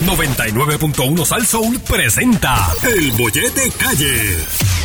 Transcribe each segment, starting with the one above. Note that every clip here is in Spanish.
99.1 Sal Soul presenta El Bollete Calle.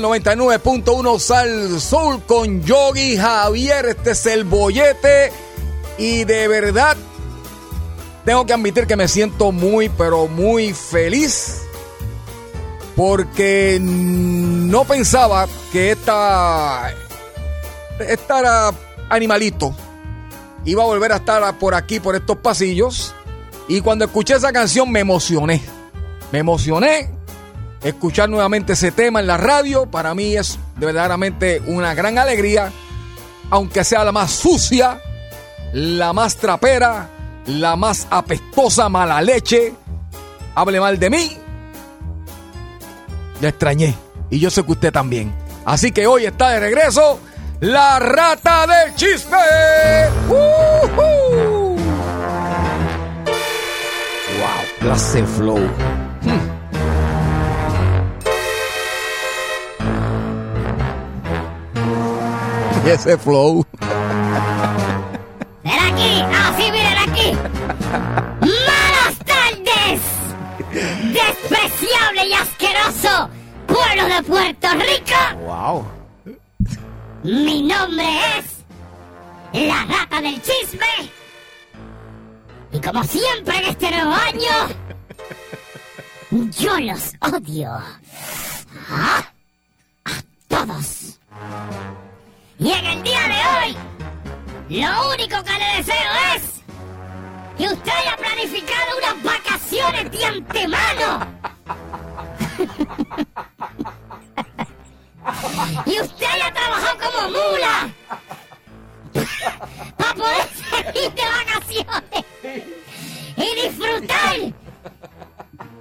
El 99.1 Sal con Yogi Javier. Este es el bollete. Y de verdad, tengo que admitir que me siento muy, pero muy feliz. Porque no pensaba que esta, esta animalito iba a volver a estar por aquí, por estos pasillos. Y cuando escuché esa canción me emocioné. Me emocioné escuchar nuevamente ese tema en la radio para mí es de verdaderamente una gran alegría, aunque sea la más sucia, la más trapera, la más apestosa mala leche, hable mal de mí. Le extrañé y yo sé que usted también. Así que hoy está de regreso la rata del chisme. ¡Uhú! Wow, clase flow. Ese flow. ¡Ven aquí! ¡Ah, sí, miren aquí! ¡Malas tardes! ¡Despreciable y asqueroso pueblo de Puerto Rico! Wow. Mi nombre es... La Rata del Chisme. Y como siempre en este nuevo año... Yo los odio. ¡Ah! A todos. Y en el día de hoy... Lo único que le deseo es que usted haya planificado unas vacaciones de antemano. y usted haya trabajado como mula para poder salir de vacaciones y disfrutar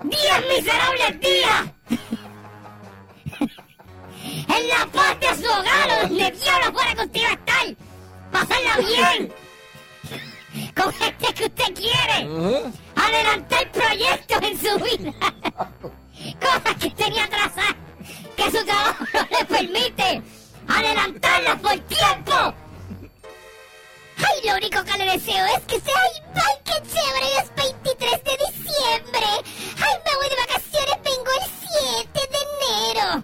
10 miserables días en la paz de su hogar donde diablo fuera que usted iba a estar. Pasarla bien. Con gente que usted quiere. Adelantar proyectos en su vida. Cosas que tenía atrasadas. Que su trabajo no le permite. Adelantarlas por tiempo. Ay, lo único que le deseo es que sea... ¡Ay, ay, qué chévere! Es 23 de diciembre. ¡Ay, me voy de vacaciones! Vengo el 7 de enero.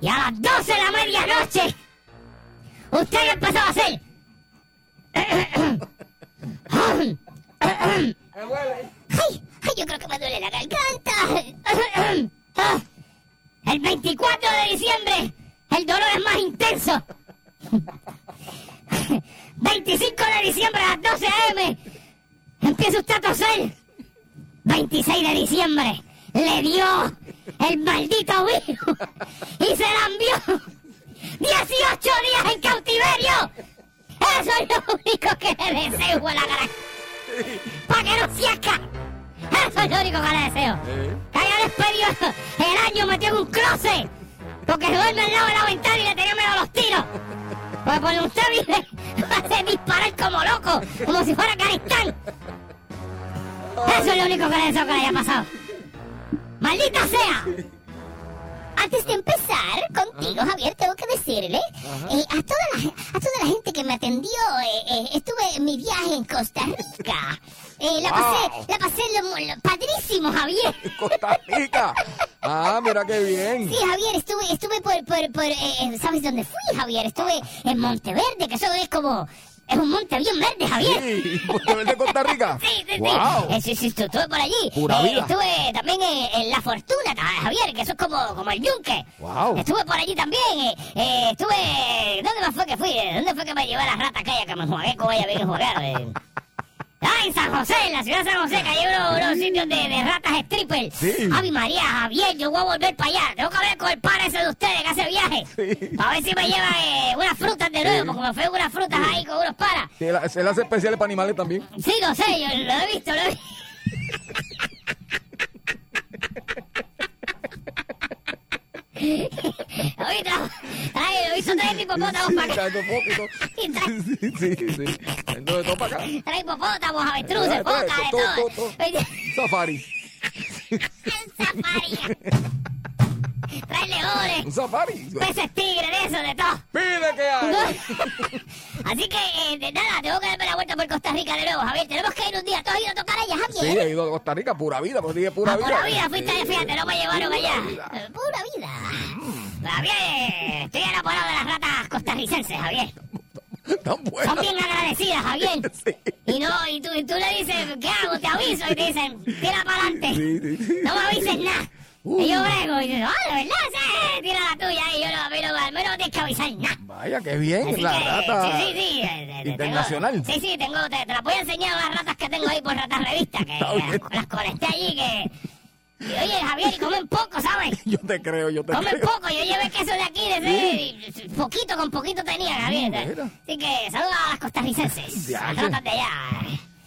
Y a las 12 de la medianoche, usted ya empezó a hacer. Ay, ay, yo creo que me duele la garganta. El 24 de diciembre, el dolor es más intenso. 25 de diciembre a las 12 a.m. Empieza usted a toser. 26 de diciembre, le dio el maldito virus y se la envió 18 días en cautiverio. Eso es lo único que le deseo a la cara. Para que no acá. Eso es lo único que le deseo. Que haya despedido el año metido en un closet. Porque duerme al lado de la ventana y le tenía miedo a los tiros. Pues por usted vive, hacer disparar como loco, como si fuera Afganistán. Eso es lo único que le deseo que le haya pasado. ¡Maldita sea! Antes de empezar contigo, Javier, tengo que decirle eh, a, toda la, a toda la gente que me atendió, eh, eh, estuve en mi viaje en Costa Rica. La pasé, Wow. la pasé lo, lo- padrísimo, Javier. Costa Rica. Ah, mira qué bien. Sí, Javier, estuve, estuve por, por, por eh, ¿sabes dónde fui, Javier? Estuve en Monteverde, que eso es como, es un monte bien verde, Javier. Sí, ¿Monteverde de Costa Rica? Sí, sí, sí. Wow. Eh, sí, sí, estu- estuve por allí. Pura Eh, vida. Estuve también eh, en La Fortuna, ta- Javier, que eso es como, como el yunque. Wow. Estuve por allí también. eh, eh, estuve... ¿Dónde más fue que fui? Eh, ¿Dónde fue que me llevé a las ratas aquella que me jugué con ella bien jugar? Ah, en San José, en la ciudad de San José, que hay unos, unos sitios de, de ratas stripper. Sí. Ave María, Javier, yo voy a volver para allá. Tengo que hablar con el padre ese de ustedes que hace viaje. Sí. Para ver si me lleva eh, unas frutas de nuevo, porque me fue unas frutas ahí con unos paras. Sí, él, él hace especiales para animales también. Sí, lo sé, yo lo he visto, lo he visto. Tra- trae, lo hizo trae hipopótamos para acá. Sí, sí, sí. Entonces, todo para acá. trae hipopótamos, avestruces, trae, focas, de todo, Safari. el safari. Trae leones, Un safari. peces tigres, de eso, de todo. Pide que hay. Así que, eh, de nada, tengo que darme la vuelta por Costa Rica de nuevo, Javier. Tenemos que ir un día. ¿Tú has ido a tocar allá, Sí, Javier? he ido a Costa Rica, pura vida, pero dije pura Ah, vida. pura vida, fuiste Sí. allá, fíjate, no me llevaron allá. Pura vida. Javier, estoy enamorado de las ratas costarricenses, Javier. Tan buena. Son bien agradecidas, Javier. Sí. Y no, y tú, y tú le dices, ¿qué hago? Te aviso. Y te dicen, tira para adelante. Sí, sí, sí. No me avises nada. Uh. Y yo brego y digo, ah, de verdad, sí, tira la tuya. Y yo no, a mí no, a mí no tienes que avisar nada. Vaya, qué bien. Así la que, rata. sí, sí, sí. eh, eh, tengo- internacional. sí, sí, tengo, te, te las voy a enseñar las ratas que tengo ahí por ratas revista, que las conecté allí, que... y, oye, Javier, y comen poco, ¿sabes? Yo te creo, yo te Comen creo. poco, yo llevé queso de aquí, de ese, y poquito con poquito tenía, Javier. mira. Así que saludos a las costarricenses, Ya, las ratas de allá.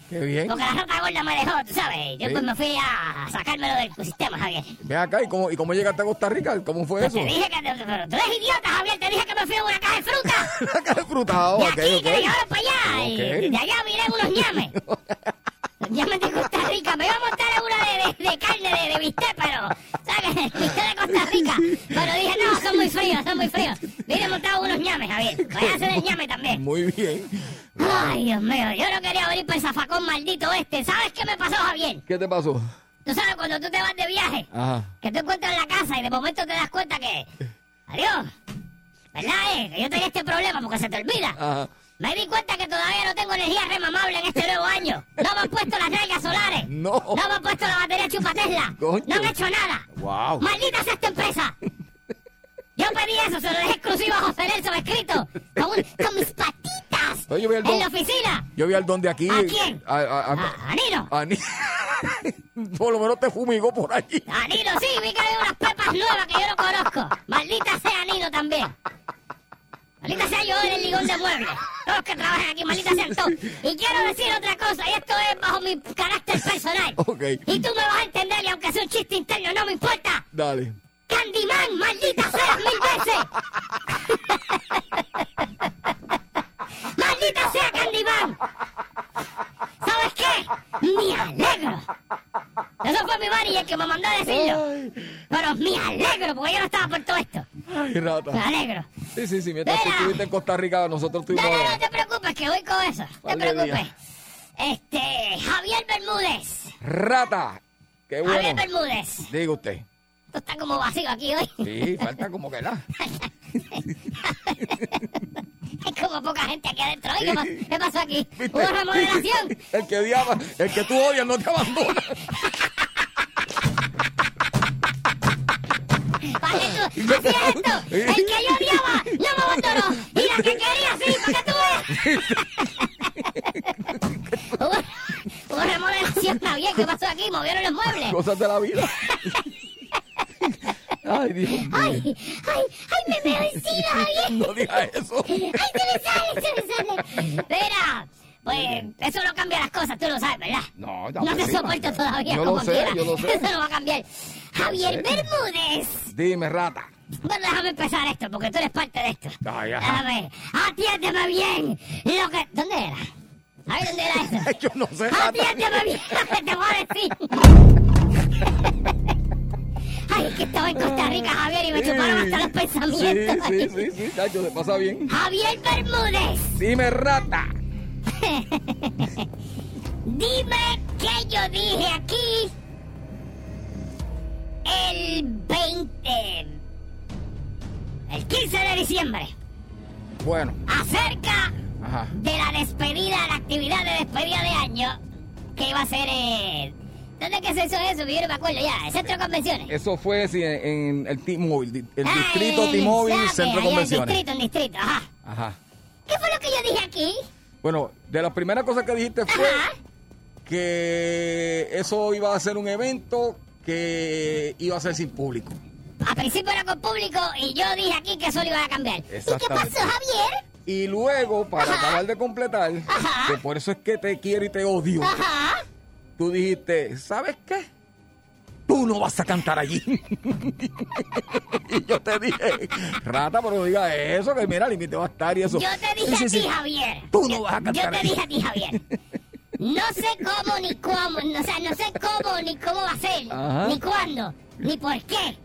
Qué bien. Porque la rata gorda me dejó, tú sabes. Yo Sí. pues me fui a sacármelo del sistema, Javier. Ven acá, ¿y cómo, ¿y cómo llegaste a Costa Rica? ¿Cómo fue eso? Te dije que... Pero tú eres idiota, Javier, te dije que me fui a una caja de fruta. Acá de frutado, De ok, aquí, que me llevaron para allá. Y de allá miré unos ñames. De Costa Rica. Me iba a montar una de, de, de carne de, de bistec, pero... ¿Sabes? Bistec de Costa Rica. Pero dije, no, son muy fríos, son muy fríos. Vine montado unos ñames, Javier. Voy a hacer el ñame también. Muy bien. Ay, Dios mío, yo no quería venir para el zafacón maldito este. ¿Sabes qué me pasó, Javier? ¿Qué te pasó? Tú sabes cuando tú te vas de viaje, Ajá. que tú encuentras la casa y de momento te das cuenta que... Adiós. ¿Verdad, eh? Que yo tenía este problema porque se te olvida. Ajá. Me di cuenta que todavía no tengo energía remamable en este nuevo año. No me han puesto las nalgas solares. No. No me han puesto la batería chupa Tesla. Coño. No han hecho nada. Wow. ¡Maldita sea esta empresa! Yo pedí eso, se lo dejé exclusivo a José Nelson escrito. Con, un- con mis patitas. Oye, yo en don- la oficina. Yo vi al don de aquí. ¿A quién? A, a, a- Nino. a Ni- Por lo menos te fumigó por allí. A Nino, sí, vi que había unas pepas nuevas que yo no conozco. Maldita sea Nino también. Maldita sea yo en el ligón de muebles. Todos los que trabajan aquí, maldita sean todos. Y quiero decir otra cosa, y esto es bajo mi carácter personal. Ok. Y tú me vas a entender, y aunque sea un chiste interno, no me importa. Dale. Candyman, maldita seas mil veces. maldita sea Candyman. ¿Sabes qué? Me alegro. Eso fue mi manager que me mandó a decirlo. Pero me alegro porque yo no estaba por todo esto. Ay, rata. Me alegro. Sí, sí, sí. Mientras tú Mira. estuviste en Costa Rica, nosotros No, estuvimos. no, no te preocupes, que voy con eso. No te preocupes. Este, Javier Bermúdez. Rata. Qué Javier bueno. Bermúdez. Diga usted. Esto está como vacío aquí hoy. Sí, falta como que nada. Hay como poca gente aquí adentro. Oye, ¿qué, qué pasó aquí? ¿Viste? ¿Hubo remodelación? El que odiaba, el que tú odias no te abandona. ¿Para qué tú? Es esto. El que yo odiaba no me abandonó. Y la que quería sí, para que tú veas. hubo, hubo remodelación, Javier. ¿Qué pasó aquí? ¿Movieron los muebles? Cosas de la vida. Ay, Dios mío. Ay, ay, me. No digas eso. ¡Ay, se me sale, se me sale! Mira, pues eso no cambia las cosas, tú lo sabes, ¿verdad? No, ya No te soporto todavía, Yo como lo sé, quiera. yo lo sé. Eso no va a cambiar. Javier. Bermúdez. Dime, rata. Bueno, déjame empezar esto, porque tú eres parte de esto. Ay. Déjame, atiéndeme bien. Lo que... ¿Dónde era? A ver, ¿dónde era esto? Yo no sé. Atiéndeme bien, te voy a decir. Ay, que estaba en Costa Rica, Javier, y me chuparon hasta los pensamientos. Sí, sí, sí, sí, Chacho, se pasa bien. Javier Bermúdez, Dime, rata. dime qué yo dije aquí el 20... El 15 de diciembre, Bueno, acerca ajá. de la despedida, la actividad de despedida de año que iba a ser en... ¿Dónde que se hizo eso? Yo no me acuerdo ya, el centro de convenciones. Eso fue sí, en, en el T-Mobile, el Ah, distrito el- T-Mobile, Centro de Convenciones. distrito, en distrito, ajá. Ajá. ¿Qué fue lo que yo dije aquí? Bueno, de las primeras cosas que dijiste fue Ajá. que eso iba a ser un evento que iba a ser sin público. A principio era con público y yo dije aquí que eso lo iba a cambiar. ¿Y qué pasó, Javier? Y luego, para Ajá. acabar de completar, Ajá. que por eso es que te quiero y te odio, Ajá. Tú dijiste, ¿sabes qué? Tú no vas a cantar allí. y yo te dije, rata, pero no digas eso, que mira, el límite va a estar y eso. Yo te dije Sí, a ti, sí. Javier. Tú no Yo- vas a cantar Yo te dije a ti, Javier. No sé cómo ni cómo, o sea, no sé cómo ni cómo va a ser, Ajá. ni cuándo, ni por qué,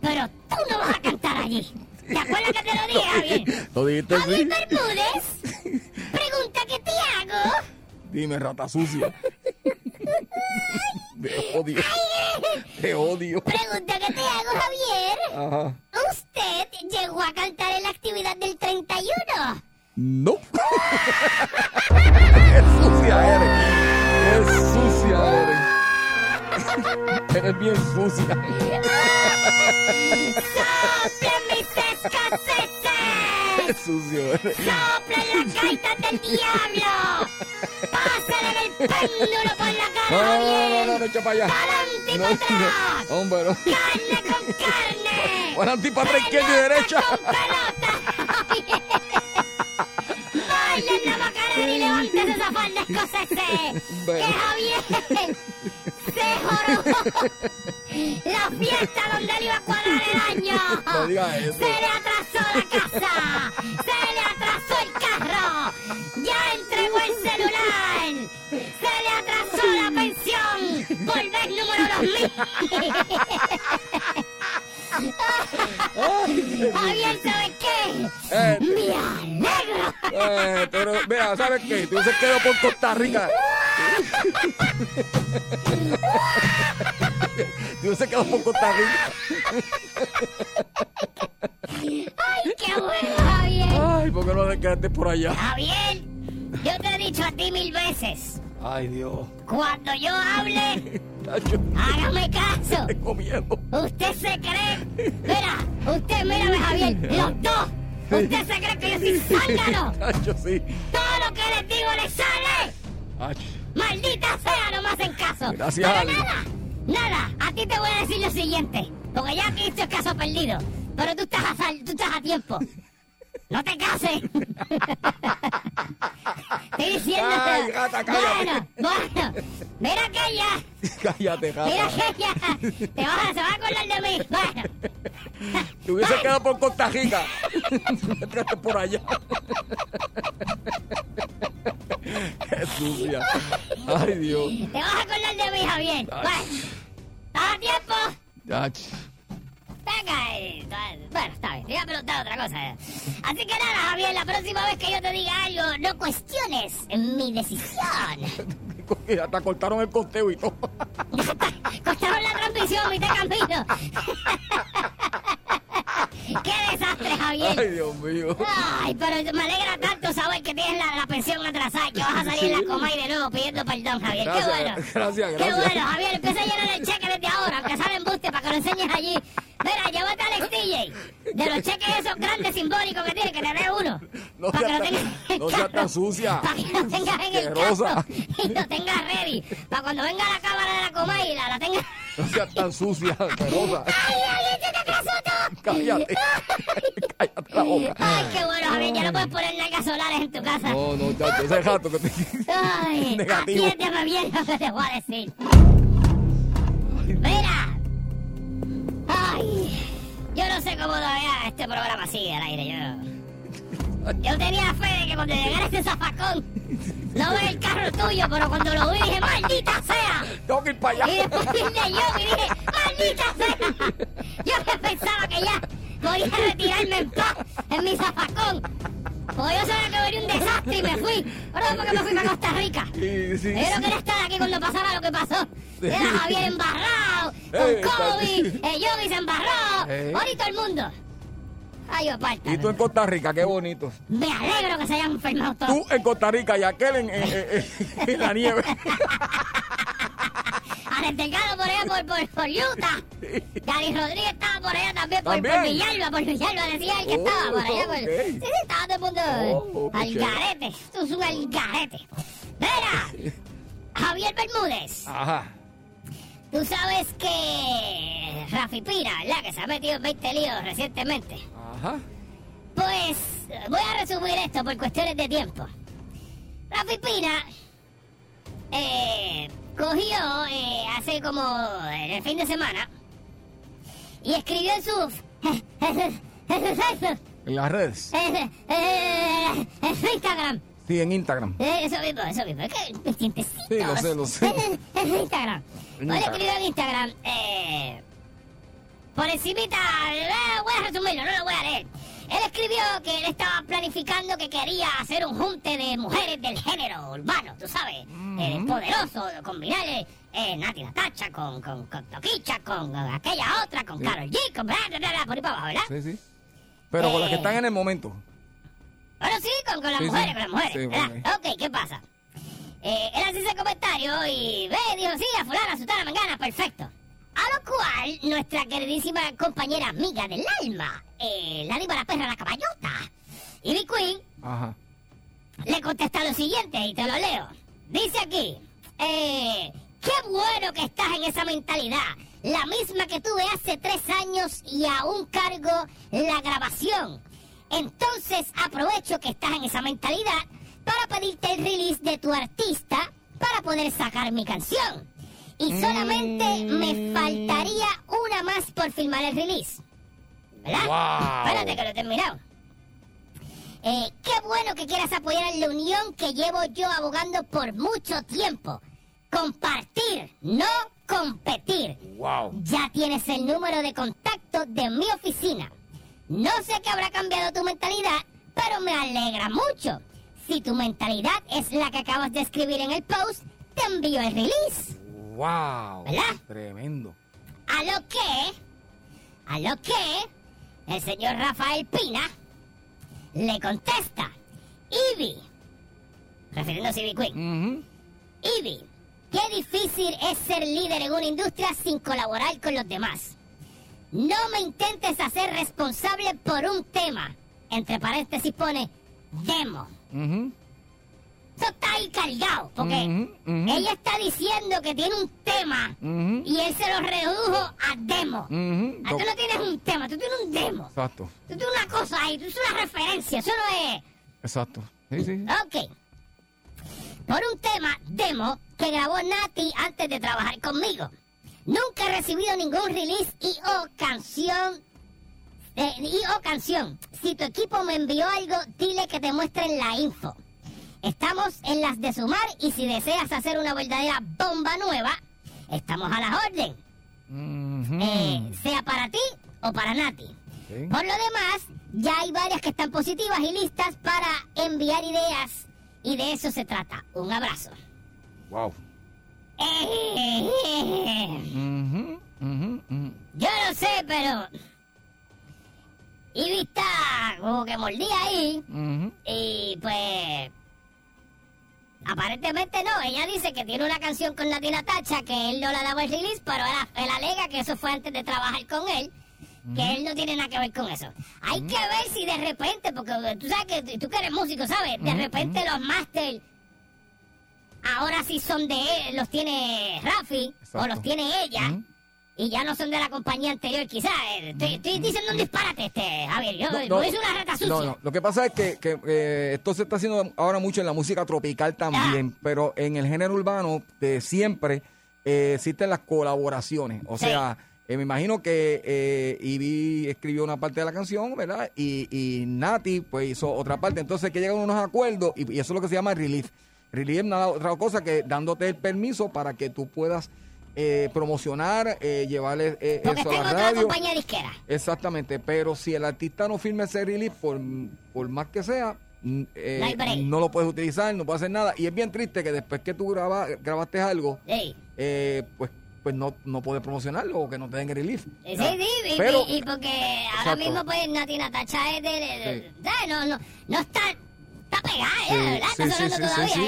pero tú no vas a cantar allí. ¿Te acuerdas que te lo dije, Javier? Lo dijiste Javier. Bermúdez, pregunta que te hago. Dime, rata sucia. te odio. Te odio. Pregunta que te hago, Javier. Ajá. ¿Usted llegó a cantar en la actividad del 31? No. Qué sucia eres. Qué sucia eres. Eres bien sucia. ¡Soplen mis escoceses! Qué sucio eres. ¡Soplen las gaitas del diablo! ¡Pásenle el péndulo por la cara, no, no, no, no, no, echa para allá. ¡Pa'lante y No, atrás! no, hombre, no. ¡Carne con carne! Para ti, para atrás, izquierda y derecha. ¡Pelota con pelota! ¡Bailen la macarena y levántese esa falda escocese! Bueno. ¡Que Javier se jorobó! ¡La fiesta donde él iba a cuadrar el año! No digas eso. ¡Se le atrasó la casa! ¡Se Javier, ¿sabes qué? Eh, ¡Me alegro! eh, pero, mira, ¿sabes qué? Tú se quedó por Costa Rica. Tú se quedó por Costa Rica. ¡Ay, qué bueno, Javier! Ay, ¿por qué no te quedaste por allá? Javier, yo te he dicho a ti mil veces, Ay, Dios. cuando yo hable, hágame caso. tengo miedo. Usted se cree, mira, usted mírame, Javier, los dos. Usted se cree que yo soy zángano. Tacho, sí. Todo lo que les digo les sale. Maldita sea, no me hacen caso. Gracias, Pero nada, nada, a ti te voy a decir lo siguiente, porque ya aquí esto es caso perdido. Pero tú estás a, sal- tú estás a tiempo. No te cases. Estoy diciendo. Ay, gata, cállate. Bueno, bueno. Mira aquella. cállate, Mira gata. aquella. Te vas a, se va a acordar de mí. Bueno. Te hubiese quedado por Costa Rica. Te quedaste por allá. Qué sucia. Ay, Dios. Te vas a acordar de mí, Javier. Bueno. ¿Estás a tiempo? Ach. Venga, eh, bueno, está bien, te iba a preguntar otra cosa. Así que nada, Javier, la próxima vez que yo te diga algo, no cuestiones mi decisión. Te cortaron el conteo y todo. Cortaron la transmisión, viste camino. ¡Qué desastre, Ay, Dios mío. Ay, pero me alegra tanto saber que tienes la, la pensión atrasada y que vas a salir en la coma y de nuevo pidiendo perdón, Javier. Gracias, ¡Qué bueno! gracias, ¡Qué gracias. bueno, Javier! Empieza a llenar el cheque desde ahora, aunque sale embuste para que lo enseñes allí. Mira, llévate al DJ. De los cheques esos grandes simbólicos que tiene, que te dé uno. No para que seas lo tan- tengas en no seas tan sucia. Para que lo tengas en el carro y lo tengas ready. Para cuando venga la cámara de la coma y la, la tengas... No seas tan sucia, asquerosa. ¡Ay, atrasó todo! Cállate. Cállate la boca. Ay, qué bueno, Javier, ya no puedes poner nalgas solares en tu casa. No, no, chacho, ese gato que te... Ay, Negativo. atiéndeme bien lo que te voy a decir. Mira. Ay, yo no sé cómo todavía este programa sigue al aire. Yo, yo tenía fe de que cuando llegara este zafacón, no ve el carro tuyo, pero cuando lo vi dije, maldita sea. Tengo que ir para Y después vine yo y dije, maldita sea! Yo que pensaba que ya podía retirarme en paz en mi zafacón. Porque yo sabía que venía un desastre y me fui. Ahora porque me fui para Costa Rica. Sí, sí, Yo no sí. quería estar aquí cuando pasara lo que pasó. Era Javier embarrado, con Eh, COVID, el Yogi se embarró, Eh. ahorita el mundo. Ay. Y tú en Costa Rica, qué bonito. Me alegro que se hayan enfermado todos. Tú en Costa Rica y aquel en, en- en- en la nieve. Alex Delgado por allá por, por, por Utah. Gary Rodríguez estaba por allá también, por. Villalba, por Villalba decía él que Oh, estaba por allá. Por, ok. Sí, sí, estaba el mundo Oh, qué al garete. Esto es un al garete. Mira, Javier Bermúdez, Ajá. tú sabes que Rafi Pira, ¿verdad? Que se ha metido en 20 líos recientemente. Ajá. Pues voy a resumir esto por cuestiones de tiempo. Rafi Pina eh, cogió eh, hace como en el fin de semana y escribió en su En las redes. en Instagram. Sí, en Instagram. Eh, Eso mismo, eso mismo. Es que me sientecitos. Sí, lo sé, lo sé. En Instagram. En Hoy Instagram. escribió en Instagram. Eh, por encimita, eh, voy a resumirlo, no lo voy a leer. Él escribió que él estaba planificando que quería hacer un junte de mujeres del género urbano, tú sabes, eh, poderoso, combinar eh, Nati Natacha con, con, con Toquicha, con, con aquella otra, con Sí. Karol G, con bla, bla, bla, por ahí para abajo, ¿verdad? Sí, sí. Pero con las que Eh. están en el momento. Bueno, sí, con, con las Sí, sí. mujeres, con las mujeres. Sí, ¿verdad? ok, ¿qué pasa? Eh, él hace ese comentario y ve, dijo, sí, a fulana, a sutana, mangana, perfecto. A lo cual, nuestra queridísima compañera amiga del alma, eh, la diva la perra la caballota, Ivy Queen, Ajá. le contesta lo siguiente y te lo leo. Dice aquí, eh, qué bueno que estás en esa mentalidad. La misma que tuve hace tres años y aún cargo la grabación. Entonces aprovecho que estás en esa mentalidad para pedirte el release de tu artista para poder sacar mi canción. Y solamente me faltaría una más por filmar el release. ¿Verdad? Wow. Espérate que lo he terminado. Eh, qué bueno que quieras apoyar la unión que llevo yo abogando por mucho tiempo. Compartir, no competir. Wow. Ya tienes el número de contacto de mi oficina. No sé qué habrá cambiado tu mentalidad, pero me alegra mucho. Si tu mentalidad es la que acabas de escribir en el post, te envío el release. Wow. ¿Verdad? Tremendo. A lo que, a lo que, el señor Rafael Pina le contesta, Ivy, refiriéndose a Ivy Queen. Ivy, qué difícil es ser líder en una industria sin colaborar con los demás. No me intentes hacer responsable por un tema. Entre paréntesis pone demo. Ujú. Eso está ahí cargado, porque ella está diciendo que tiene un tema y él se lo redujo a demo. Ah, tú no tienes un tema, tú tienes un demo. Exacto. Tú tienes una cosa ahí, tú tienes una referencia, eso no es... Exacto. Sí, sí. Ok. Por un tema demo que grabó Nati antes de trabajar conmigo. Nunca he recibido ningún release y o canción. eh, y o canción. Si tu equipo me envió algo, dile que te muestren la info. Estamos en las de sumar y si deseas hacer una verdadera bomba nueva, estamos a la orden. Eh, sea para ti o para Nati. Por lo demás, ya hay varias que están positivas y listas para enviar ideas. Y de eso se trata. Un abrazo. Wow. Eh. Yo no sé, pero... Ivy está como que mordía ahí. Y pues... Aparentemente no, ella dice que tiene una canción con Nati Natacha que él no la daba el release, pero él, él alega que eso fue antes de trabajar con él, que él no tiene nada que ver con eso. Hay que ver si de repente, porque tú sabes que tú que eres músico, ¿sabes? De repente los máster ahora sí son de él, los tiene Rafi o los tiene ella. Y ya no son de la compañía anterior, quizás. Eh, Estoy, estoy diciendo un disparate, este, Javier. Yo, No, no. hice una rata sucia. No, no. Lo que pasa es que, que, eh, esto se está haciendo ahora mucho en la música tropical también, pero en el género urbano de siempre eh, existen las colaboraciones. O Sí. sea, eh, me imagino que eh, Ivy escribió una parte de la canción, ¿verdad? Y, y Nati pues hizo otra parte. Entonces que llegan unos acuerdos y, y eso es lo que se llama relief. Relief es nada otra cosa que dándote el permiso para que tú puedas eh, promocionar, eh, llevarle eh, Porque eso a la radio. compañía disquera. Exactamente, pero si el artista no firma ese release, por, por más que sea, mm, eh, No lo puedes utilizar, no puedes hacer nada. Y es bien triste que después que tú graba- grabaste algo, Sí. eh, pues pues no, no puedes promocionarlo o que no te den el relief. Sí, sí, y, pero, y- y porque ahora mismo pues Nati Natacha es de, de- no, no, no está, está pegada sí, está sonando sí,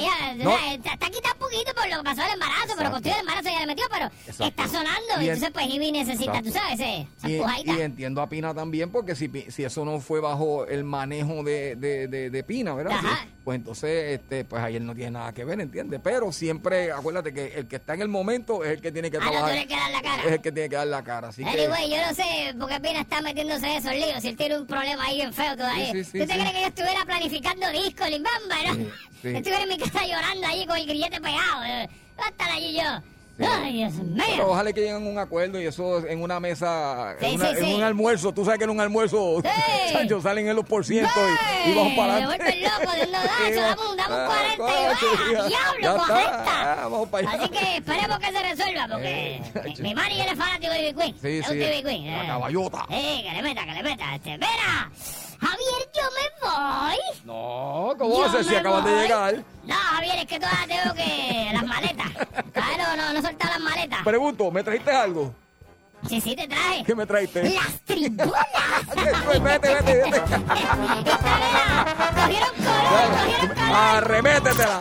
todavía, está, está quitando un poquito por lo que pasó del embarazo, pero con todo el embarazo ya le metió, pero Exacto. está sonando, Y entonces pues Ivy necesita, Exacto. tú sabes, esa y, entiendo a Pina también, porque si, si eso no fue bajo el manejo de, de, de, de Pina, ¿verdad? Ajá. Pues entonces, este, pues ahí él no tiene nada que ver, ¿entiendes? Pero siempre, acuérdate que el que está en el momento es el que tiene que Ah, no, trabajar. que dar la cara. Es el que tiene que dar la cara. Así que, Anyway, yo no sé por qué Pina está metiéndose en esos líos. Si él tiene un problema ahí bien feo todavía. ¿Tú te crees que yo estuviera planificando disco, Limbamba, no? Sí, sí. Estuviera en mi casa llorando allí con el grillete pegado. eh. ¿Dónde estar allí yo? Sí. Ay, Dios Pero mío. ojalá que lleguen a un acuerdo y eso en una mesa, Sí, en, una- sí, en sí. un almuerzo. Tú sabes que en un almuerzo, Sí. Sancho, salen en los por ciento y, y vamos para Me adelante. vuelvo loco de Sí, un, dame un Ah, 40 y va. Diablo, ya con está. esta. Ah, vamos para allá. Así que esperemos que se resuelva porque Eh, mi, mi manager es fanático de Ivy Queen. Sí, es sí, Queen. la eh. caballota. Eh, que le meta, que le meta. Este, mira, Javier, yo me voy. No, ¿cómo Yo haces si acabas de llegar? No, Javier, es que todavía tengo que... Las maletas. Claro, no, no soltar las maletas. Pregunto, ¿me trajiste algo? Sí, sí, te traje. ¿Qué me trajiste? Las tribunas. Vete, vete, vete. Esta nena, cogieron color, cogieron color. Arremétetela.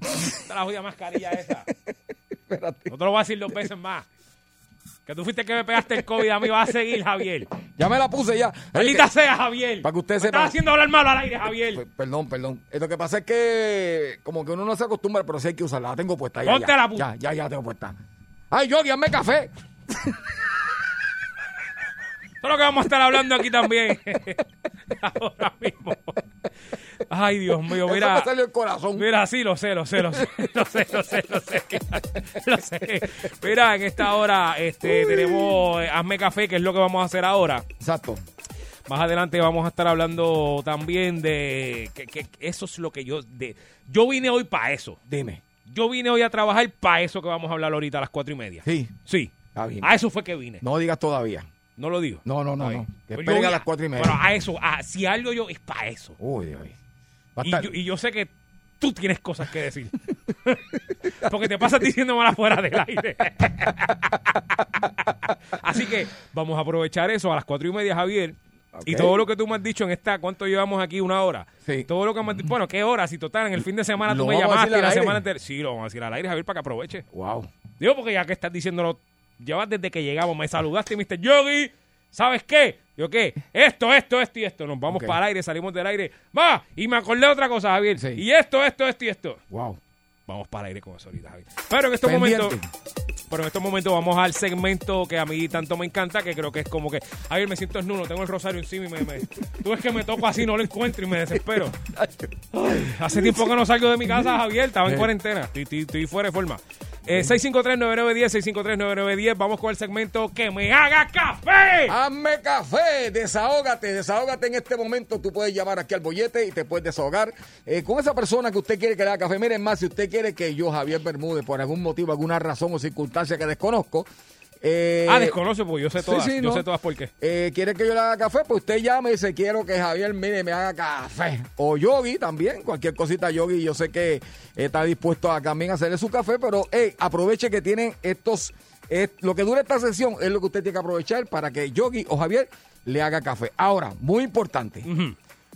ponte la jodida mascarilla esa. Espérate. No te lo voy a decir dos veces más. Que tú fuiste que me pegaste el COVID, a mí vas a seguir, Javier. Ya me la puse ya. Maldita sea, Javier. Para que usted Me sepa. Estás haciendo hablar malo al aire, Javier. P- Perdón, perdón. Eh, Lo que pasa es que como que uno no se acostumbra, pero sí hay que usarla. La tengo puesta. Ya, Ponte ya. la pu- ya, ya, ya tengo puesta. Ay, yo, hazme café. Esto es lo que vamos a estar hablando aquí también. Ahora mismo. Ay, Dios mío, Eso mira. me salió el corazón. Mira, sí, lo sé, lo sé, lo sé, lo sé, lo sé, lo sé, lo sé. Mira, en esta hora este, tenemos eh, Hazme Café, que es lo que vamos a hacer ahora. Exacto. Más adelante vamos a estar hablando también de que, que eso es lo que yo de yo vine hoy para eso. Dime. Yo vine hoy a trabajar para eso que vamos a hablar ahorita a las cuatro y media. Sí. Sí. Bien. A eso fue que vine. No digas todavía. No lo digo. No, no, no, no. Que esperen yo a las cuatro y media. Pero a eso, a, si algo yo es para eso. Uy, Dios. Y yo, y yo sé que tú tienes cosas que decir. Porque te pasas diciendo mal afuera del aire. Así que vamos a aprovechar eso a las cuatro y media, Javier. Y todo lo que tú me has dicho en esta, ¿cuánto llevamos aquí? Una hora. Sí. Todo lo que me has dicho, bueno, ¿qué hora? Si total, en el fin de semana tú me llamaste y la aire. semana entera. Sí, lo vamos a decir al aire, Javier, para que aproveche. Wow. Digo, porque ya que estás diciéndolo, llevas desde que llegamos, me saludaste y me dijiste, Yogi, ¿sabes qué? Yo, ¿qué? Esto, esto, esto y esto. Nos vamos para el aire, salimos del aire. Va, y me acordé de otra cosa, Javier. Sí. Y esto, esto, esto y esto. Wow. Vamos para el aire con eso ahorita, Javier. Pero en estos Pendiente. momentos, pero en estos momentos vamos al segmento que a mí tanto me encanta, que creo que es como que, Javier, me siento desnudo, tengo el rosario encima y me, me- tú ves que me toco así, no lo encuentro y me desespero. Hace tiempo que no salgo de mi casa, Javier, estaba en Sí. cuarentena, estoy, estoy- estoy fuera de forma. Eh, 653-9910, 653-9910, vamos con el segmento que me haga café. Hazme café, desahógate, desahógate en este momento. Tú puedes llamar aquí al bollete y te puedes desahogar eh, con esa persona que usted quiere que le haga café. Miren más, si usted quiere que yo, Javier Bermúdez, por algún motivo, alguna razón o circunstancia que desconozco, eh, ah, desconozco, porque yo sé sí, todas, sí, yo no. sé todas por qué. eh, quiere que yo le haga café, pues usted llame y dice, quiero que Javier, mire, me haga café. O Yogi también, cualquier cosita Yogi, yo sé que está dispuesto a también hacerle su café, pero hey, aproveche que tienen estos, lo que dura esta sesión es lo que usted tiene que aprovechar para que Yogi o Javier le haga café. Ahora, muy importante, Ujú.